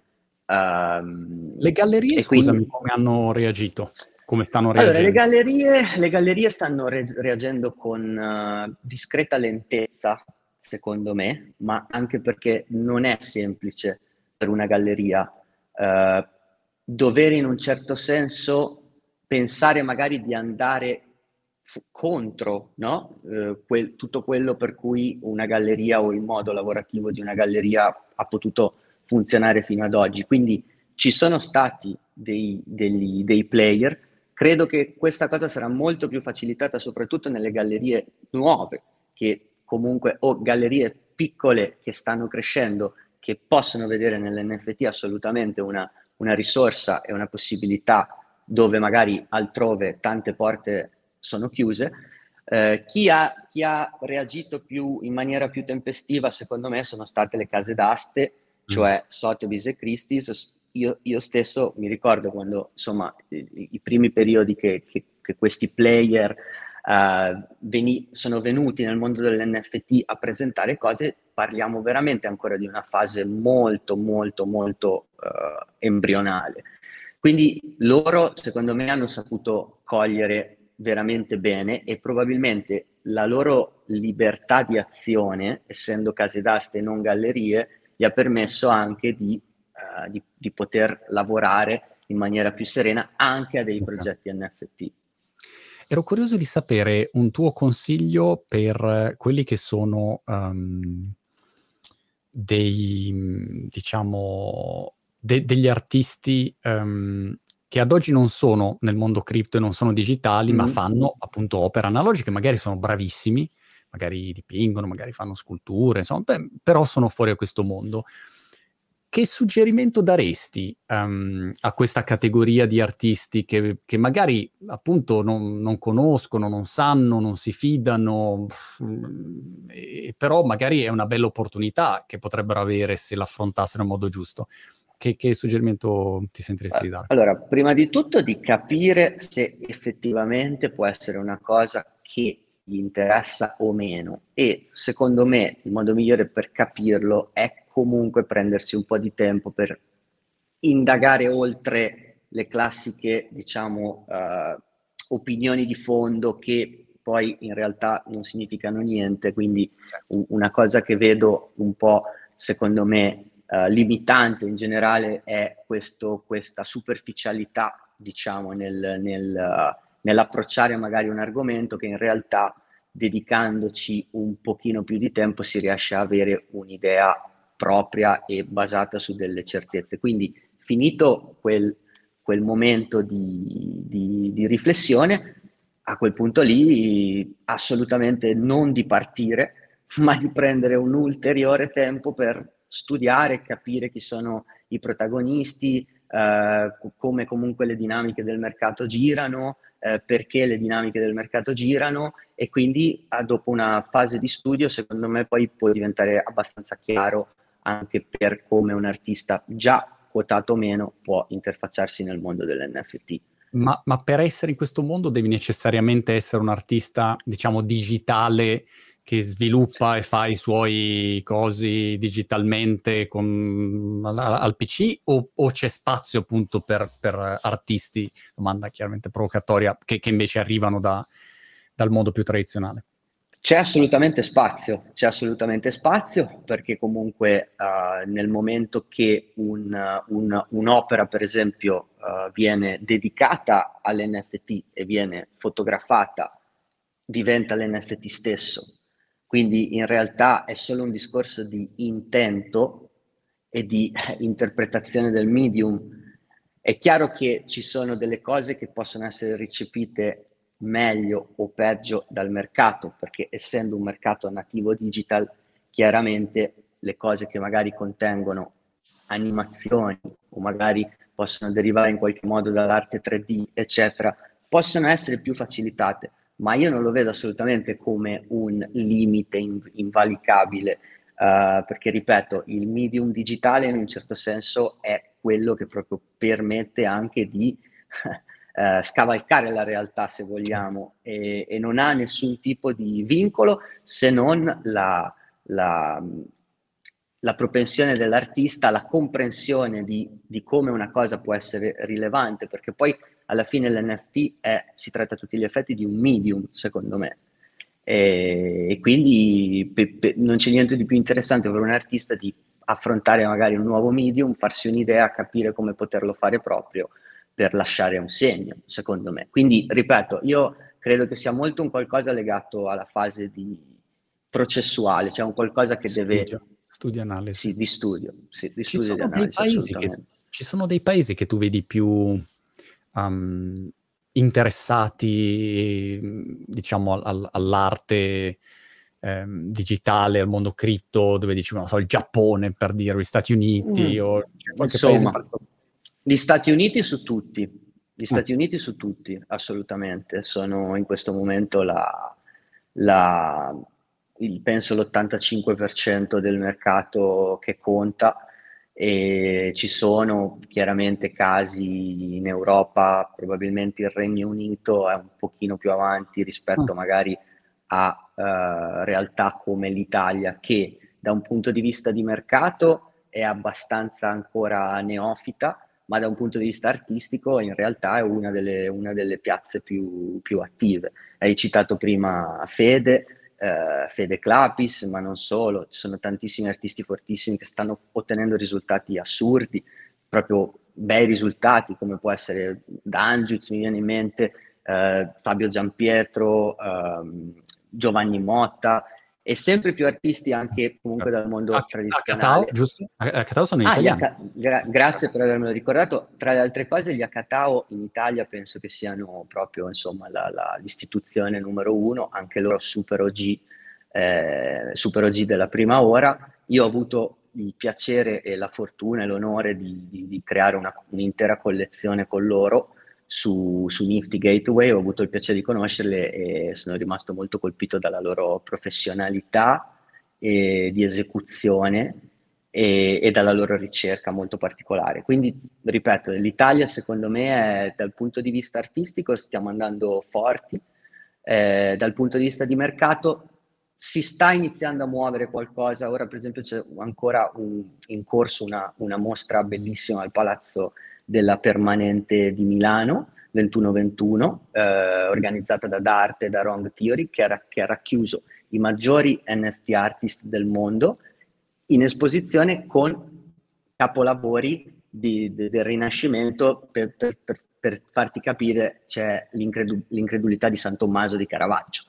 Um, le gallerie, scusami, quindi... come hanno reagito? Come stanno reagendo? Allora, le gallerie, le gallerie stanno re- reagendo con uh, discreta lentezza, secondo me, ma anche perché non è semplice per una galleria, eh, dover in un certo senso pensare magari di andare f- contro no? eh, quel, tutto quello per cui una galleria o il modo lavorativo di una galleria ha potuto funzionare fino ad oggi. Quindi ci sono stati dei, degli, dei player, credo che questa cosa sarà molto più facilitata soprattutto nelle gallerie nuove, che comunque, o gallerie piccole che stanno crescendo, che possono vedere nell'NFT assolutamente una, una risorsa e una possibilità dove magari altrove tante porte sono chiuse. Eh, chi, ha, chi, ha, reagito più, in maniera più tempestiva, secondo me, sono state le case d'aste, mm. cioè Sotheby's e Christie's. Io, io, stesso mi ricordo quando, insomma, i, i primi periodi che, che, che questi player uh, veni, sono venuti nel mondo dell'NFT a presentare cose, parliamo veramente ancora di una fase molto, molto, molto uh, embrionale. Quindi loro, secondo me, hanno saputo cogliere veramente bene e probabilmente la loro libertà di azione, essendo case d'aste e non gallerie, gli ha permesso anche di, uh, di, di poter lavorare in maniera più serena anche a dei progetti NFT. Ero curioso di sapere un tuo consiglio per quelli che sono um, dei, diciamo, de- degli artisti um, che ad oggi non sono nel mondo cripto e non sono digitali, mm. ma fanno appunto opere analogiche, magari sono bravissimi, magari dipingono, magari fanno sculture, insomma, beh, però sono fuori da questo mondo che suggerimento daresti um, a questa categoria di artisti che, che magari appunto non, non, conoscono, non sanno, non si fidano, e, però magari è una bella opportunità che potrebbero avere se l'affrontassero in modo giusto? Che, che suggerimento ti sentiresti di dare? Allora, prima di tutto di capire se effettivamente può essere una cosa che gli interessa o meno. E secondo me il modo migliore per capirlo è comunque prendersi un po' di tempo per indagare oltre le classiche, diciamo, uh, opinioni di fondo che poi in realtà non significano niente, quindi un, una cosa che vedo un po', secondo me, uh, limitante in generale è questo, questa superficialità, diciamo, nel, nel, uh, nell'approcciare magari un argomento che in realtà dedicandoci un pochino più di tempo si riesce a avere un'idea propria e basata su delle certezze. Quindi finito quel, quel momento di, di, di riflessione, a quel punto lì assolutamente non di partire, [laughs] ma di prendere un ulteriore tempo per studiare, capire chi sono i protagonisti, eh, come comunque le dinamiche del mercato girano, eh, perché le dinamiche del mercato girano e quindi ah, dopo una fase di studio secondo me poi può diventare abbastanza chiaro anche per come un artista già quotato o meno può interfacciarsi nel mondo dell'NFT. Ma, ma, per essere in questo mondo devi necessariamente essere un artista, diciamo, digitale che sviluppa e fa i suoi cosi digitalmente con, al, al, PC o, o, c'è spazio appunto per, per, artisti, domanda chiaramente provocatoria, che, che invece arrivano da, dal mondo più tradizionale? C'è assolutamente spazio, c'è assolutamente spazio perché comunque uh, nel momento che un, un, un'opera, per esempio, uh, viene dedicata all'NFT e viene fotografata, diventa l'NFT stesso. Quindi in realtà è solo un discorso di intento e di interpretazione del medium. È chiaro che ci sono delle cose che possono essere recepite meglio o peggio dal mercato, perché essendo un mercato nativo digital, chiaramente le cose che magari contengono animazioni o magari possono derivare in qualche modo dall'arte 3D, eccetera, possono essere più facilitate, ma io non lo vedo assolutamente come un limite inv- invalicabile, uh, perché ripeto, il medium digitale in un certo senso è quello che proprio permette anche di [laughs] eh, scavalcare la realtà se vogliamo e, e, non ha nessun tipo di vincolo se non la, la, la propensione dell'artista, la comprensione di, di, come una cosa può essere rilevante, perché poi alla fine l'NFT è, si tratta a tutti gli effetti di un medium, secondo me. E, e quindi pe, pe, non c'è niente di più interessante per un artista di affrontare magari un nuovo medium, farsi un'idea, capire come poterlo fare proprio per lasciare un segno, secondo me. Quindi, ripeto, io credo che sia molto un qualcosa legato alla fase di processuale, cioè un qualcosa che studio, deve... Studio analisi. Sì, di studio. Sì, di studio di analisi, che, ci sono dei paesi che tu vedi più um, interessati, diciamo, al, all'arte ehm, digitale, al mondo cripto, dove dici, non so, il Giappone per dire, gli Stati Uniti mm. o Insomma, paese... gli Stati Uniti su tutti, gli mm. Stati Uniti su tutti, assolutamente, sono in questo momento la, la il, penso l'85% del mercato che conta e ci sono chiaramente casi in Europa, probabilmente il Regno Unito è un pochino più avanti rispetto mm. magari a uh, realtà come l'Italia che da un punto di vista di mercato è abbastanza ancora neofita, ma da un punto di vista artistico in realtà è una delle, una delle piazze più, più, attive. Hai citato prima Fede, uh, Fede Clapis, ma non solo, ci sono tantissimi artisti fortissimi che stanno ottenendo risultati assurdi, proprio bei risultati, come può essere Dangiuz, mi viene in mente, uh, Fabio Giampietro, um, Giovanni Motta e sempre più artisti anche comunque dal mondo a, tradizionale. A Catao, giusto? A Catao sono ah, italiani. Aka, gra- grazie per avermelo ricordato. Tra le altre cose, gli Akatao in Italia penso che siano proprio insomma, la, la, l'istituzione numero uno, anche loro super OG, eh, super OG della prima ora. Io ho avuto il piacere e la fortuna e l'onore di, di, di creare una, un'intera collezione con loro su, su Nifty Gateway, ho avuto il piacere di conoscerle e sono rimasto molto colpito dalla loro professionalità e di esecuzione e, e, dalla loro ricerca molto particolare. Quindi, ripeto, l'Italia secondo me è, dal punto di vista artistico stiamo andando forti, eh, dal punto di vista di mercato si sta iniziando a muovere qualcosa. Ora, per esempio, c'è ancora un, in corso una, una mostra bellissima al Palazzo della permanente di Milano 2121, eh, organizzata da Darte e da Wrong Theory, che ha, che ha racchiuso i maggiori NFT artist del mondo in esposizione con capolavori di, di, del Rinascimento per, per, per, per, farti capire c'è l'incredu- l'incredulità di San Tommaso di Caravaggio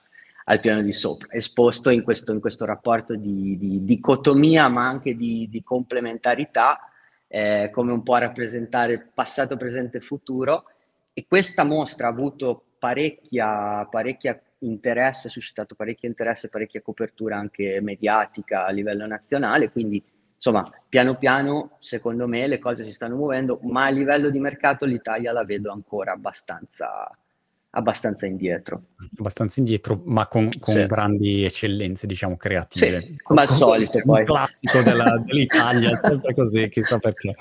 al piano di sopra, esposto in questo, in questo rapporto di, di dicotomia ma anche di, di complementarità eh, come un po' a rappresentare passato, presente e futuro. E questa mostra ha avuto parecchia, parecchia interesse, ha suscitato parecchio interesse, parecchia copertura anche mediatica a livello nazionale, quindi insomma piano piano secondo me le cose si stanno muovendo, ma a livello di mercato l'Italia la vedo ancora abbastanza, abbastanza indietro. Abbastanza indietro, ma con, con sì. grandi eccellenze, diciamo, creative. Sì, come al solito un poi. classico della, [laughs] dell'Italia, sempre così, chissà perché.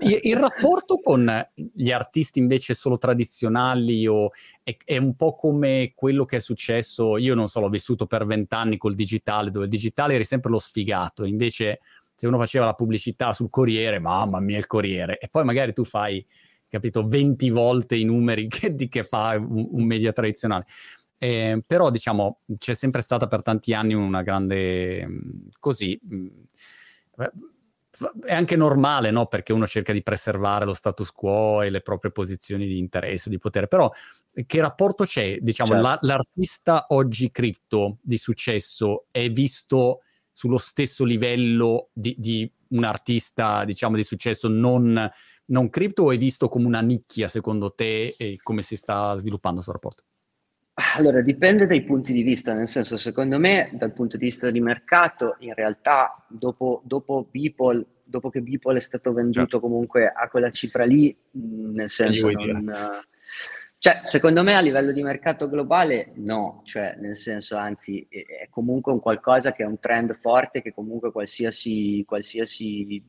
Il, il, rapporto con gli artisti invece solo tradizionali o è, è, un po' come quello che è successo, io non so, l'ho vissuto per vent'anni col digitale, dove il digitale eri sempre lo sfigato, invece se uno faceva la pubblicità sul Corriere, mamma mia il Corriere, e poi magari tu fai capito, 20 volte i numeri [laughs] che, di che fa un, un media tradizionale. Eh, però diciamo c'è sempre stata per tanti anni una grande così è anche normale no? perché uno cerca di preservare lo status quo e le proprie posizioni di interesse di potere però che rapporto c'è diciamo certo. la, l'artista oggi cripto di successo è visto sullo stesso livello di, di un artista diciamo di successo non non cripto o hai visto come una nicchia secondo te e come si sta sviluppando questo rapporto? Allora, dipende dai punti di vista, nel senso, secondo me, dal punto di vista di mercato, in realtà, dopo, dopo Beeple, dopo che Beeple è stato venduto certo. comunque a quella cifra lì, nel senso, non, cioè, secondo me a livello di mercato globale no, cioè nel senso anzi è, comunque un qualcosa che è un trend forte che comunque qualsiasi, qualsiasi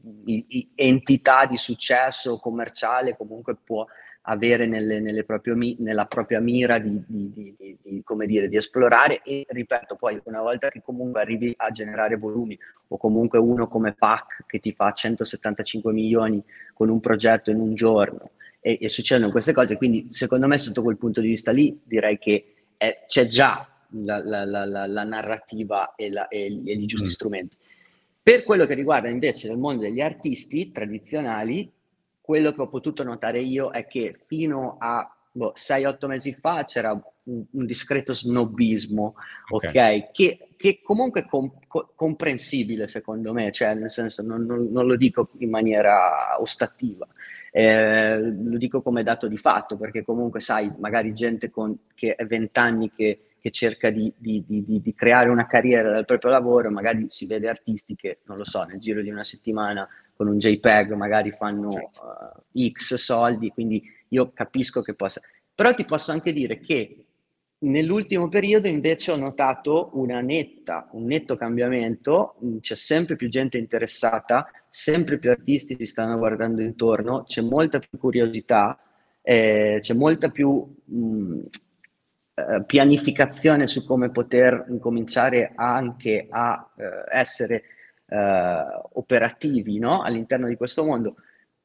entità di successo commerciale comunque può avere nelle, nelle proprie, nella propria mira di, di, di, dire, di esplorare. E ripeto poi una volta che comunque arrivi a generare volumi o comunque uno come PAC che ti fa 175 milioni con un progetto in un giorno e, e, succedono queste cose. Quindi, secondo me, sotto quel punto di vista lì, direi che è, c'è già la, la, la, la narrativa e, e, e, i giusti mm. strumenti. Per quello che riguarda invece il mondo degli artisti tradizionali, quello che ho potuto notare io è che fino a boh, 6-8 mesi fa c'era un, un discreto snobismo, ok? okay? Che, che, comunque è com- co- comprensibile secondo me, cioè nel senso non, non, non lo dico in maniera ostativa, eh, lo dico come dato di fatto, perché comunque sai, magari gente con, che è 20 anni che che cerca di, di, di, di, creare una carriera dal proprio lavoro, magari si vede artisti che, non lo so, nel giro di una settimana con un JPEG magari fanno uh, X soldi, quindi io capisco che possa... Però ti posso anche dire che nell'ultimo periodo invece ho notato netta, un netto cambiamento, mm, c'è sempre più gente interessata, sempre più artisti si stanno guardando intorno, c'è molta più curiosità, eh, c'è molta più... Mh, mm, eh, pianificazione su come poter incominciare anche a eh, essere eh, operativi no? all'interno di questo mondo.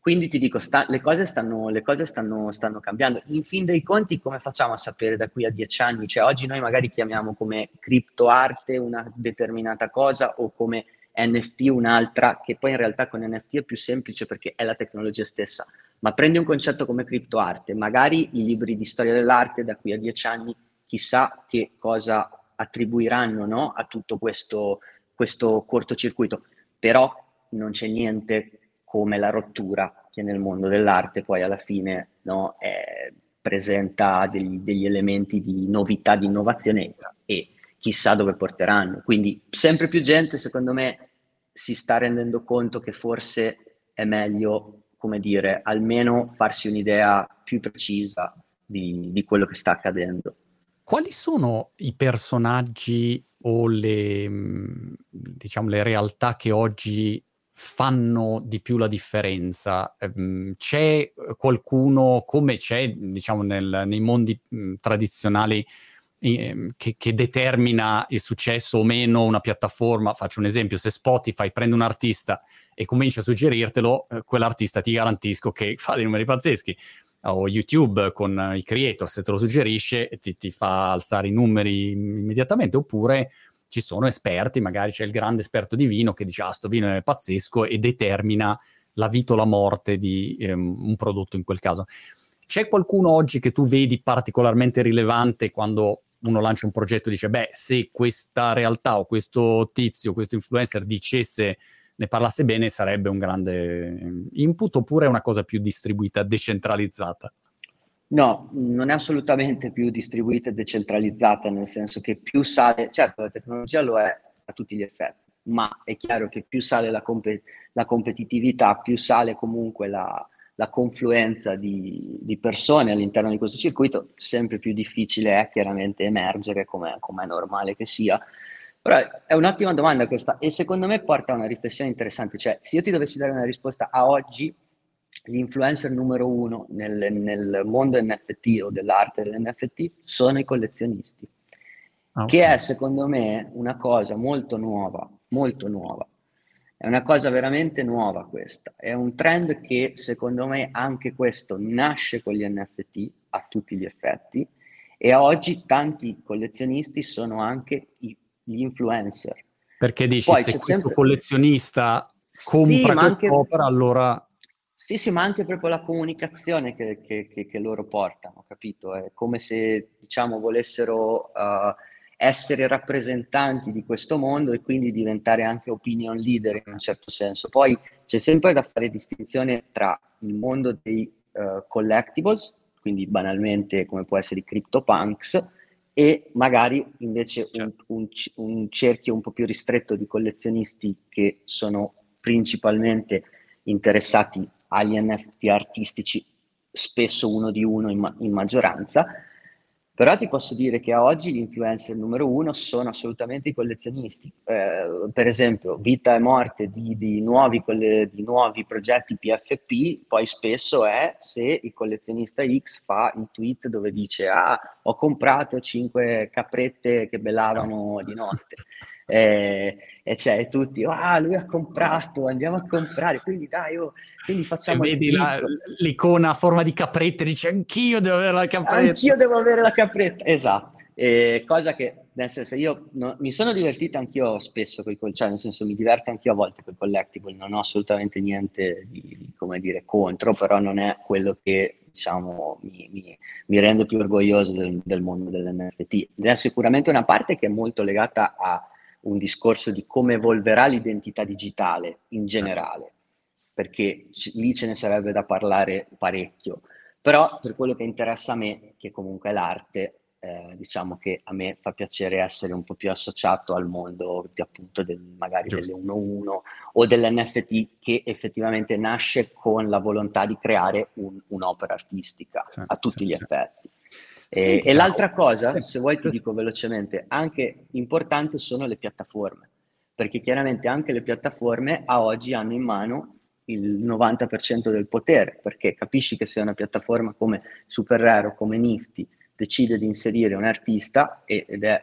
Quindi ti dico, sta, le cose, stanno, le cose stanno, stanno, cambiando. In fin dei conti, come facciamo a sapere da qui a dieci anni? Cioè, oggi noi magari chiamiamo come criptoarte una determinata cosa o come NFT un'altra, che poi in realtà con NFT è più semplice perché è la tecnologia stessa. Ma prendi un concetto come criptoarte, magari i libri di storia dell'arte da qui a dieci anni chissà che cosa attribuiranno no, a tutto questo, questo cortocircuito, però non c'è niente come la rottura che nel mondo dell'arte poi alla fine no, è, presenta degli, degli, elementi di novità, di innovazione e chissà dove porteranno. Quindi sempre più gente, secondo me, si sta rendendo conto che forse è meglio, come dire, almeno farsi un'idea più precisa di, di quello che sta accadendo. Quali sono i personaggi o le, mhmm, diciamo, le realtà che oggi fanno di più la differenza? Ehm, c'è qualcuno, come c'è, diciamo, nel, nei mondi mhmm, tradizionali, eh, che, che, determina il successo o meno una piattaforma? Faccio un esempio, se Spotify prende un artista e comincia a suggerirtelo, eh, quell'artista ti garantisco che [laughs] fa dei numeri pazzeschi o YouTube con i creator, se te lo suggerisce, ti, ti fa alzare i numeri immediatamente, oppure ci sono esperti, magari c'è il grande esperto di vino che dice ah, sto vino è pazzesco e determina la vita o la morte di ehm, un prodotto in quel caso. C'è qualcuno oggi che tu vedi particolarmente rilevante quando uno lancia un progetto e dice beh, se questa realtà o questo tizio, questo influencer dicesse ne parlasse bene sarebbe un grande input oppure è una cosa più distribuita, decentralizzata? No, non è assolutamente più distribuita e decentralizzata, nel senso che più sale, certo la tecnologia lo è a tutti gli effetti, ma è chiaro che più sale la, comp- la competitività, più sale comunque la, la confluenza di, di, persone all'interno di questo circuito, sempre più difficile è chiaramente emergere come è normale che sia. Però è un'ottima domanda questa e secondo me porta a una riflessione interessante, cioè se io ti dovessi dare una risposta a oggi, l'influencer numero uno nel, nel mondo NFT o dell'arte dell'NFT sono i collezionisti, okay. che è secondo me una cosa molto nuova, molto nuova. È una cosa veramente nuova questa, è un trend che secondo me anche questo nasce con gli NFT a tutti gli effetti e oggi tanti collezionisti sono anche i gli influencer. Perché dici, Poi se questo sempre... collezionista compra sì, quest'opera, anche... allora... Sì, sì, ma anche proprio la comunicazione che, che, che, che loro portano, capito? È come se, diciamo, volessero uh, essere rappresentanti di questo mondo e quindi diventare anche opinion leader in un certo senso. Poi c'è sempre da fare distinzione tra il mondo dei uh, collectibles, quindi banalmente come può essere i CryptoPunks, e magari invece certo. un, un, un, cerchio un po' più ristretto di collezionisti che sono principalmente interessati agli NFT artistici, spesso uno di uno in, ma- in maggioranza, però ti posso dire che oggi gli influencer numero uno sono assolutamente i collezionisti. Eh, per esempio, vita e morte di, di, nuovi, di, nuovi, progetti PFP, poi spesso è se il collezionista X fa il tweet dove dice ah, ho comprato cinque caprette che bellavano di notte. [laughs] Eh, e cioè tutti, ah, lui ha comprato, andiamo a comprare, quindi dai, oh, quindi facciamo... E vedi la, l'icona a forma di capretta, dice anch'io devo avere la capretta. Anch'io devo avere la capretta, esatto. Eh, cosa che, nel senso, io no, mi sono divertito anch'io spesso con i cioè nel senso mi diverto anch'io a volte con i collectible, non ho assolutamente niente di, di, come dire, contro, però non è quello che diciamo, mi, mi, mi rende più orgoglioso del, del mondo dell'NFT. È sicuramente una parte che è molto legata a un discorso di come evolverà l'identità digitale in generale, perché c- lì ce ne sarebbe da parlare parecchio. Però per quello che interessa a me, che comunque è l'arte, eh, diciamo che a me fa piacere essere un po' più associato al mondo di, appunto del, magari Giusto. delle 1-1 o dell'NFT che effettivamente nasce con la volontà di creare un, un'opera artistica sì, a tutti sì, gli sì. effetti. E, e l'altra cosa, se vuoi ti dico velocemente, anche importanti sono le piattaforme, perché chiaramente anche le piattaforme a oggi hanno in mano il 90% del potere, perché capisci che se una piattaforma come Super Rare o come Nifty decide di inserire un artista ed è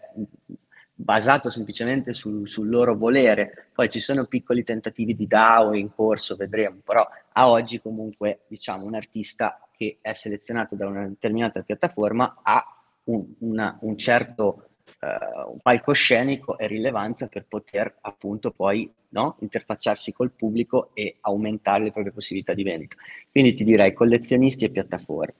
basato semplicemente sul, sul, loro volere. Poi ci sono piccoli tentativi di DAO in corso, vedremo, però a oggi comunque diciamo un artista che è selezionato da una determinata piattaforma ha un, una, un certo uh, palcoscenico e rilevanza per poter appunto poi no, interfacciarsi col pubblico e aumentare le proprie possibilità di vendita. Quindi ti direi collezionisti e piattaforme.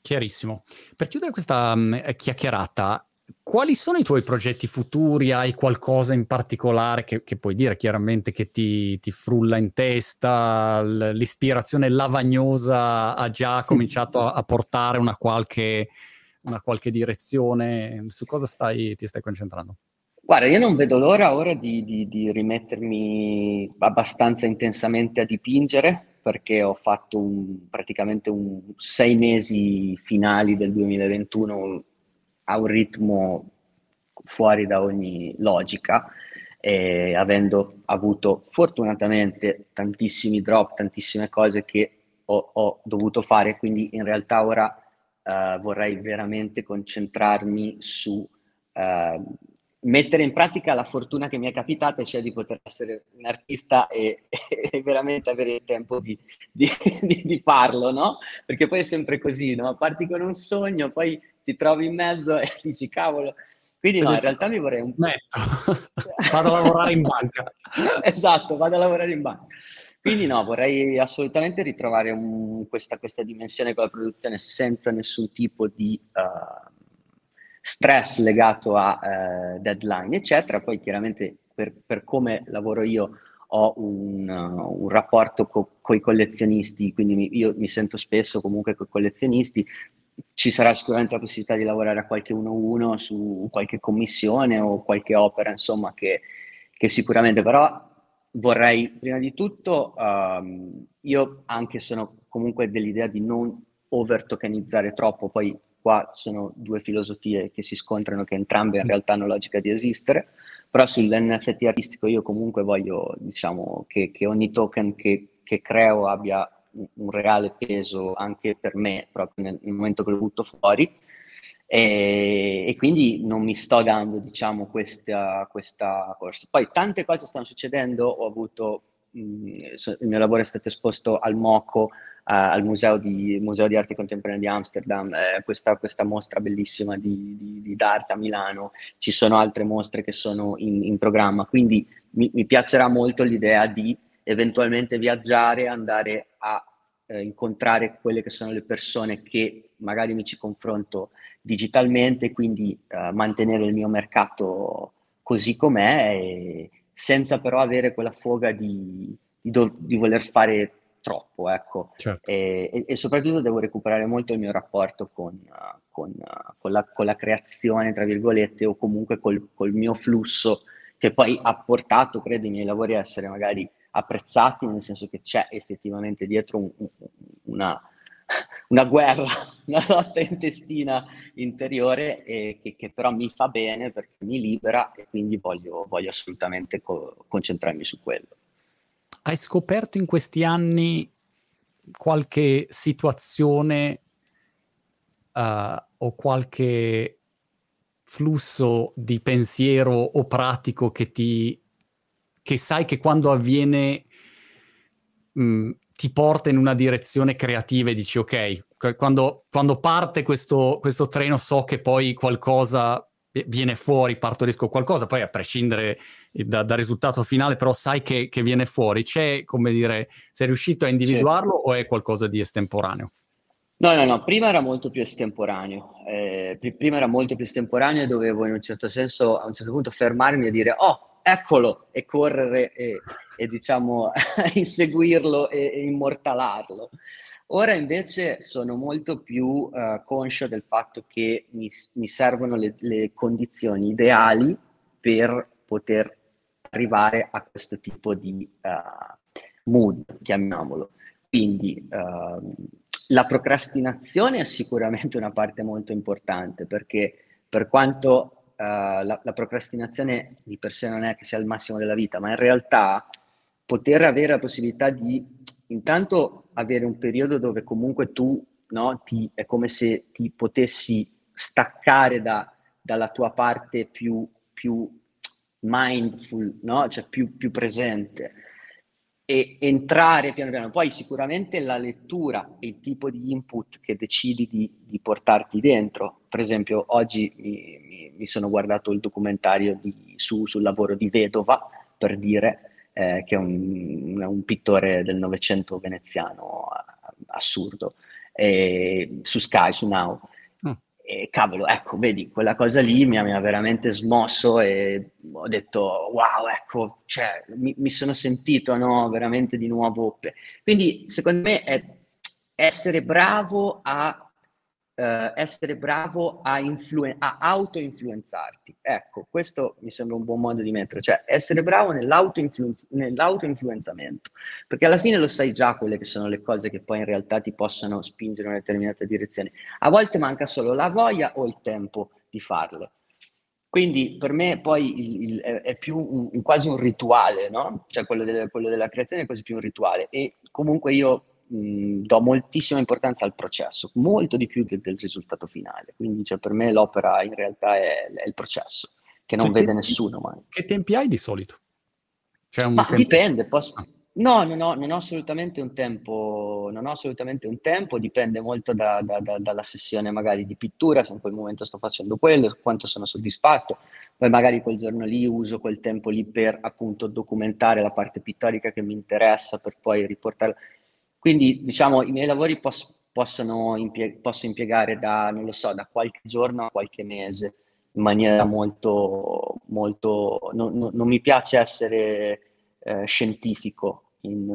Chiarissimo. Per chiudere questa um, chiacchierata, quali sono i tuoi progetti futuri? Hai qualcosa in particolare che, che puoi dire chiaramente che ti, ti frulla in testa? L'ispirazione lavagnosa ha già cominciato a, a portare una qualche, una qualche, direzione? Su cosa stai, ti stai concentrando? Guarda, io non vedo l'ora ora di, di, di rimettermi abbastanza intensamente a dipingere perché ho fatto un, praticamente un sei mesi finali del 2021 a un ritmo fuori da ogni logica, e avendo avuto fortunatamente tantissimi drop, tantissime cose che ho, ho dovuto fare, quindi in realtà ora uh, vorrei veramente concentrarmi su uh, mettere in pratica la fortuna che mi è capitata, cioè di poter essere un artista e, [laughs] e veramente avere il tempo di, di, [laughs] di, di, farlo, no? Perché poi è sempre così, no? Parti con un sogno, poi ti trovi in mezzo e [laughs] dici cavolo. Quindi no, in realtà mi vorrei un po'... [laughs] vado a lavorare in banca. esatto, vado a lavorare in banca. Quindi no, vorrei assolutamente ritrovare un, questa, questa, dimensione con la produzione senza nessun tipo di... Uh, stress legato a eh, deadline, eccetera. Poi chiaramente per, per, come lavoro io ho un, uh, un rapporto con i collezionisti, quindi mi, io mi sento spesso comunque con i collezionisti. Ci sarà sicuramente la possibilità di lavorare a qualche 1-1 su qualche commissione o qualche opera, insomma, che, che sicuramente però vorrei prima di tutto, um, io anche sono comunque dell'idea di non over tokenizzare troppo, poi qua sono due filosofie che si scontrano, che entrambe in realtà hanno logica di esistere, però sull'NFT artistico io comunque voglio diciamo, che, che ogni token che, che creo abbia un, reale peso anche per me, proprio nel, nel momento che lo butto fuori. E, e, quindi non mi sto dando diciamo questa, questa corsa. Poi tante cose stanno succedendo, ho avuto, mh, il mio lavoro è stato esposto al MOCO, al Museo di, Museo di, Arte Contemporanea di Amsterdam, eh, questa, questa, mostra bellissima di, di, di, d'arte a Milano, ci sono altre mostre che sono in, in programma, quindi mi, mi, piacerà molto l'idea di eventualmente viaggiare, andare a eh, incontrare quelle che sono le persone che magari mi ci confronto digitalmente, quindi eh, mantenere il mio mercato così com'è, senza però avere quella foga di, do, di voler fare troppo, ecco. Certo. E, e, soprattutto devo recuperare molto il mio rapporto con, con, con, la, con, la, creazione, tra virgolette, o comunque col, col, mio flusso, che poi ha portato, credo, i miei lavori a essere magari apprezzati, nel senso che c'è effettivamente dietro un, una, [laughs] una, guerra, [laughs] una lotta intestina interiore e che, che, però mi fa bene perché mi libera e quindi voglio, voglio assolutamente co- concentrarmi su quello. Hai scoperto in questi anni qualche situazione uh, o qualche flusso di pensiero o pratico che ti che sai che quando avviene mh, mm, ti porta in una direzione creativa e dici ok, quando, quando parte questo, questo treno so che poi qualcosa viene fuori, partorisco qualcosa, poi a prescindere da, dal risultato finale, però sai che, che, viene fuori. C'è, come dire, sei riuscito a individuarlo sì. o è qualcosa di estemporaneo? No, no, no, prima era molto più estemporaneo, eh, prima era molto più estemporaneo e dovevo in un certo senso a un certo punto fermarmi e dire oh, eccolo, e correre e, e diciamo [laughs] inseguirlo e, e, immortalarlo. Ora invece sono molto più uh, conscio del fatto che mi, mi servono le, le condizioni ideali per poter arrivare a questo tipo di uh, mood, chiamiamolo. Quindi uh, la procrastinazione è sicuramente una parte molto importante perché per quanto la, la, procrastinazione di per sé non è che sia il massimo della vita, ma in realtà poter avere la possibilità di intanto avere un periodo dove comunque tu no, ti, è come se ti potessi staccare da, dalla tua parte più, più mindful, no? cioè più, più presente e entrare piano piano. Poi sicuramente la lettura e il tipo di input che decidi di, di portarti dentro. Per esempio, oggi mi, mi, mi sono guardato il documentario di, su, sul lavoro di Vedova, per dire, eh, che è un, un, pittore del Novecento veneziano assurdo, eh, su Sky, su Now. E cavolo, ecco, vedi, quella cosa lì mi ha, mi ha, veramente smosso e ho detto, wow, ecco, cioè, mi, mi sono sentito, no, veramente di nuovo. Quindi, secondo me, è essere bravo a eh, essere bravo a, influen- a auto-influenzarti. Ecco, questo mi sembra un buon modo di mettere, cioè essere bravo nell'auto-influenz- nell'auto-influenzamento, perché alla fine lo sai già quelle che sono le cose che poi in realtà ti possono spingere in una determinata direzione. A volte manca solo la voglia o il tempo di farle. Quindi per me poi il, il, è più un, quasi un rituale, no? Cioè quello, delle, quello della creazione è quasi più un rituale. E comunque io mh, do moltissima importanza al processo, molto di più del, del risultato finale. Quindi cioè, per me l'opera in realtà è, è il processo, che non che vede tempi, nessuno mai. Che tempi hai di solito? Cioè Ma tempo... dipende, posso... Ah. No, non ho, non ho, assolutamente un tempo, non ho assolutamente un tempo, dipende molto da, da, da, dalla sessione magari di pittura, se in quel momento sto facendo quello, quanto sono soddisfatto, poi magari quel giorno lì uso quel tempo lì per appunto documentare la parte pittorica che mi interessa, per poi riportarla. Quindi, diciamo, i miei lavori pos- possono impie- posso impiegare da, non lo so, da qualche giorno a qualche mese, in maniera molto, molto... Non, non, non mi piace essere eh, scientifico in,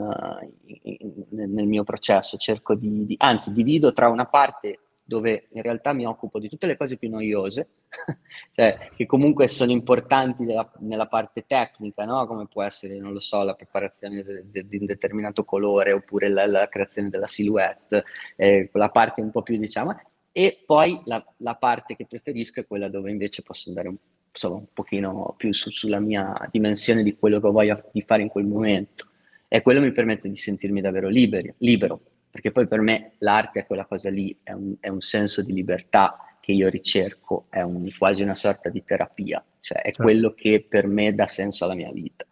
in, nel mio processo, cerco di, di, anzi, divido tra una parte dove in realtà mi occupo di tutte le cose più noiose, [laughs] cioè che comunque sono importanti della, nella parte tecnica, no? come può essere, non lo so, la preparazione di un determinato colore oppure la, la creazione della silhouette, eh, quella parte un po' più diciamo, e poi la, la, parte che preferisco è quella dove invece posso andare un, insomma, un pochino più su, sulla mia dimensione di quello che voglio di fare in quel momento. E quello mi permette di sentirmi davvero liberi, libero, perché poi per me l'arte è quella cosa lì, è un, è un senso di libertà che io ricerco, è un, quasi una sorta di terapia, cioè è certo. quello che per me dà senso alla mia vita.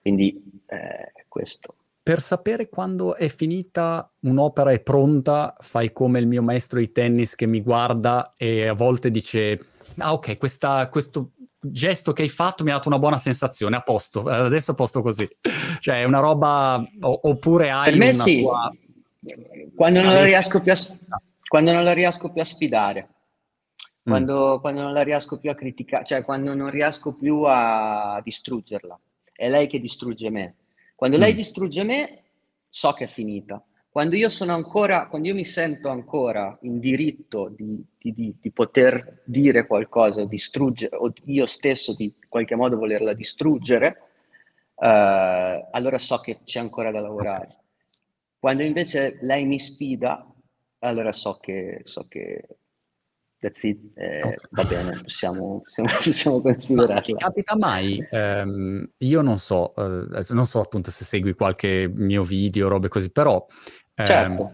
Quindi eh, questo. Per sapere quando è finita un'opera è pronta, fai come il mio maestro di tennis che mi guarda e a volte dice, ah ok, questa, questo gesto che hai fatto mi ha dato una buona sensazione, a posto, eh, adesso a posto così. cioè è una roba, oppure hai per me una sì. tua... Quando non, la riesco più a, quando non la riesco più a sfidare, mm. quando, quando non la riesco più a criticare, cioè quando non riesco più a distruggerla. È lei che distrugge me. Quando mm. lei distrugge me, so che è finita quando io sono ancora, quando io mi sento ancora in diritto di, di, di, di poter dire qualcosa, distruggere, o io stesso di qualche modo volerla distruggere, eh, allora so che c'è ancora da lavorare. Quando invece lei mi sfida, allora so che, so che eh, okay. va bene, possiamo, possiamo, possiamo [laughs] considerarla. capita mai, ehm, io non so, eh, non so appunto se segui qualche mio video, robe così, però Certo.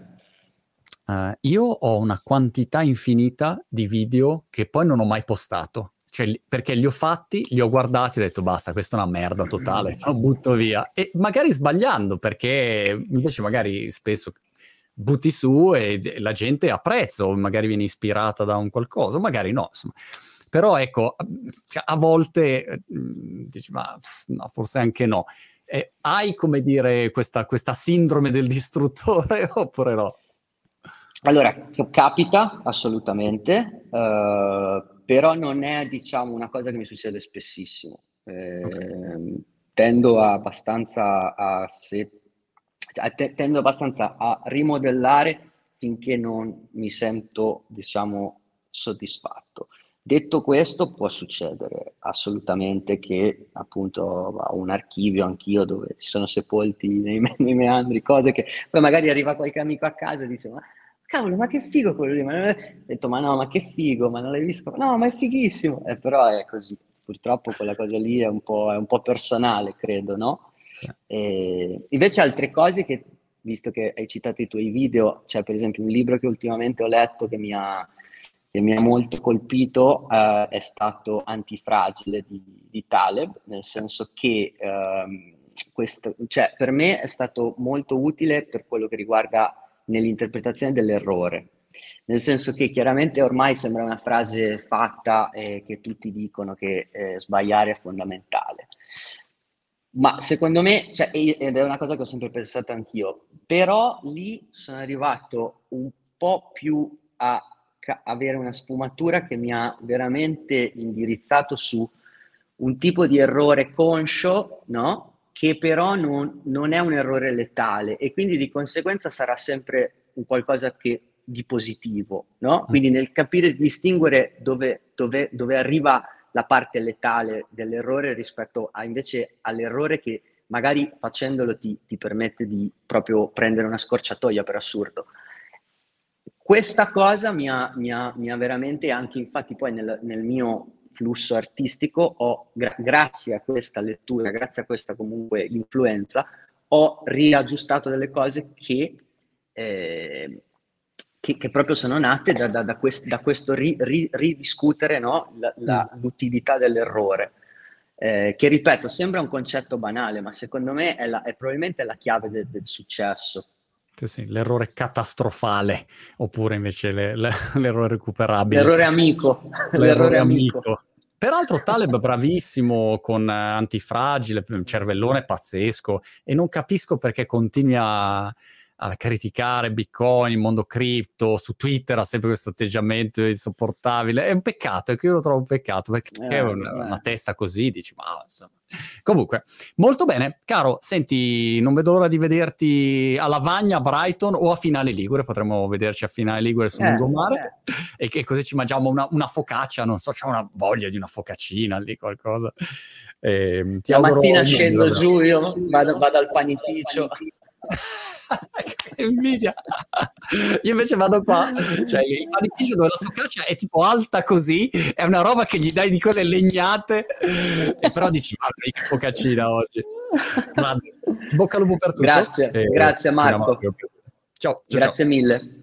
Uh, io ho una quantità infinita di video che poi non ho mai postato. Cioè, perché li ho fatti, li ho guardati e ho detto basta, questa è una merda totale, [laughs] lo butto via. E magari sbagliando, perché invece magari spesso butti su e la gente apprezza o magari viene ispirata da un qualcosa, magari no, insomma. Però ecco, cioè, a volte dici, ma no, forse anche no eh, hai, come dire, questa, questa, sindrome del distruttore [laughs] oppure no? Allora, capita assolutamente, uh, però non è diciamo una cosa che mi succede spessissimo. Eh, okay. Tendo abbastanza a, se, cioè, te, tendo abbastanza a rimodellare finché non mi sento, diciamo, soddisfatto. Detto questo, può succedere assolutamente che appunto ho un archivio anch'io dove ci sono sepolti nei, nei meandri cose che poi magari arriva qualche amico a casa e dice ma cavolo, ma che figo quello lì. Ma ho detto, ma no, ma che figo, ma non l'hai visto? No, ma è fighissimo. Eh, però è così. Purtroppo quella cosa lì è un po', è un po personale, credo, no? Sì. E invece altre cose che, visto che hai citato i tuoi video, c'è cioè per esempio un libro che ultimamente ho letto che mi ha, che mi ha molto colpito, eh, è stato Antifragile di, di, Taleb, nel senso che... Ehm, questo, cioè, per me è stato molto utile per quello che riguarda nell'interpretazione dell'errore. Nel senso che chiaramente ormai sembra una frase fatta e che tutti dicono che eh, sbagliare è fondamentale. Ma secondo me, cioè, ed è una cosa che ho sempre pensato anch'io, però lì sono arrivato un po' più a avere una sfumatura che mi ha veramente indirizzato su un tipo di errore conscio, no? che però non, non, è un errore letale e quindi di conseguenza sarà sempre un qualcosa che, di positivo, no? Mm. Quindi nel capire e distinguere dove, dove, dove, arriva la parte letale dell'errore rispetto a invece all'errore che magari facendolo ti, ti permette di proprio prendere una scorciatoia per assurdo. Questa cosa mi ha, mi ha, mi ha veramente anche, infatti poi nel, nel mio flusso artistico, ho, gra- grazie a questa lettura, grazie a questa comunque influenza, ho riaggiustato delle cose che, eh, che, che proprio sono nate da, da, da, quest, da questo ri, ri, ridiscutere no? la, la, mm. l'utilità dell'errore. Eh, che ripeto, sembra un concetto banale, ma secondo me è, la, è probabilmente la chiave de, del successo. Sì, sì, l'errore catastrofale, oppure invece le, le, [laughs] l'errore recuperabile. L'errore amico. L'errore, l'errore amico. amico. Peraltro Taleb bravissimo con uh, Antifragile, cervellone pazzesco e non capisco perché continui a, a criticare Bitcoin, il mondo cripto, su Twitter ha sempre questo atteggiamento insopportabile. È un peccato, è che io lo trovo un peccato perché eh, è una, una, testa così, dici, ma insomma. Comunque, molto bene. Caro, senti, non vedo l'ora di vederti a Lavagna, a Brighton o a Finale Ligure. Potremmo vederci a Finale Ligure sul eh, lungomare eh. e che così ci mangiamo una, una focaccia. Non so, c'è una voglia di una focaccina lì, qualcosa. Eh, La mattina scendo giù, io vado, vado al panificio. [laughs] che invidia. Io invece vado qua, cioè il panificio dove la focaccia è tipo alta così, è una roba che gli dai di quelle legnate, e però dici, ma che focaccina oggi. Ma, bocca al lupo per tutto. Grazie, grazie Marco. Ciao, ciao, Grazie ciao. mille.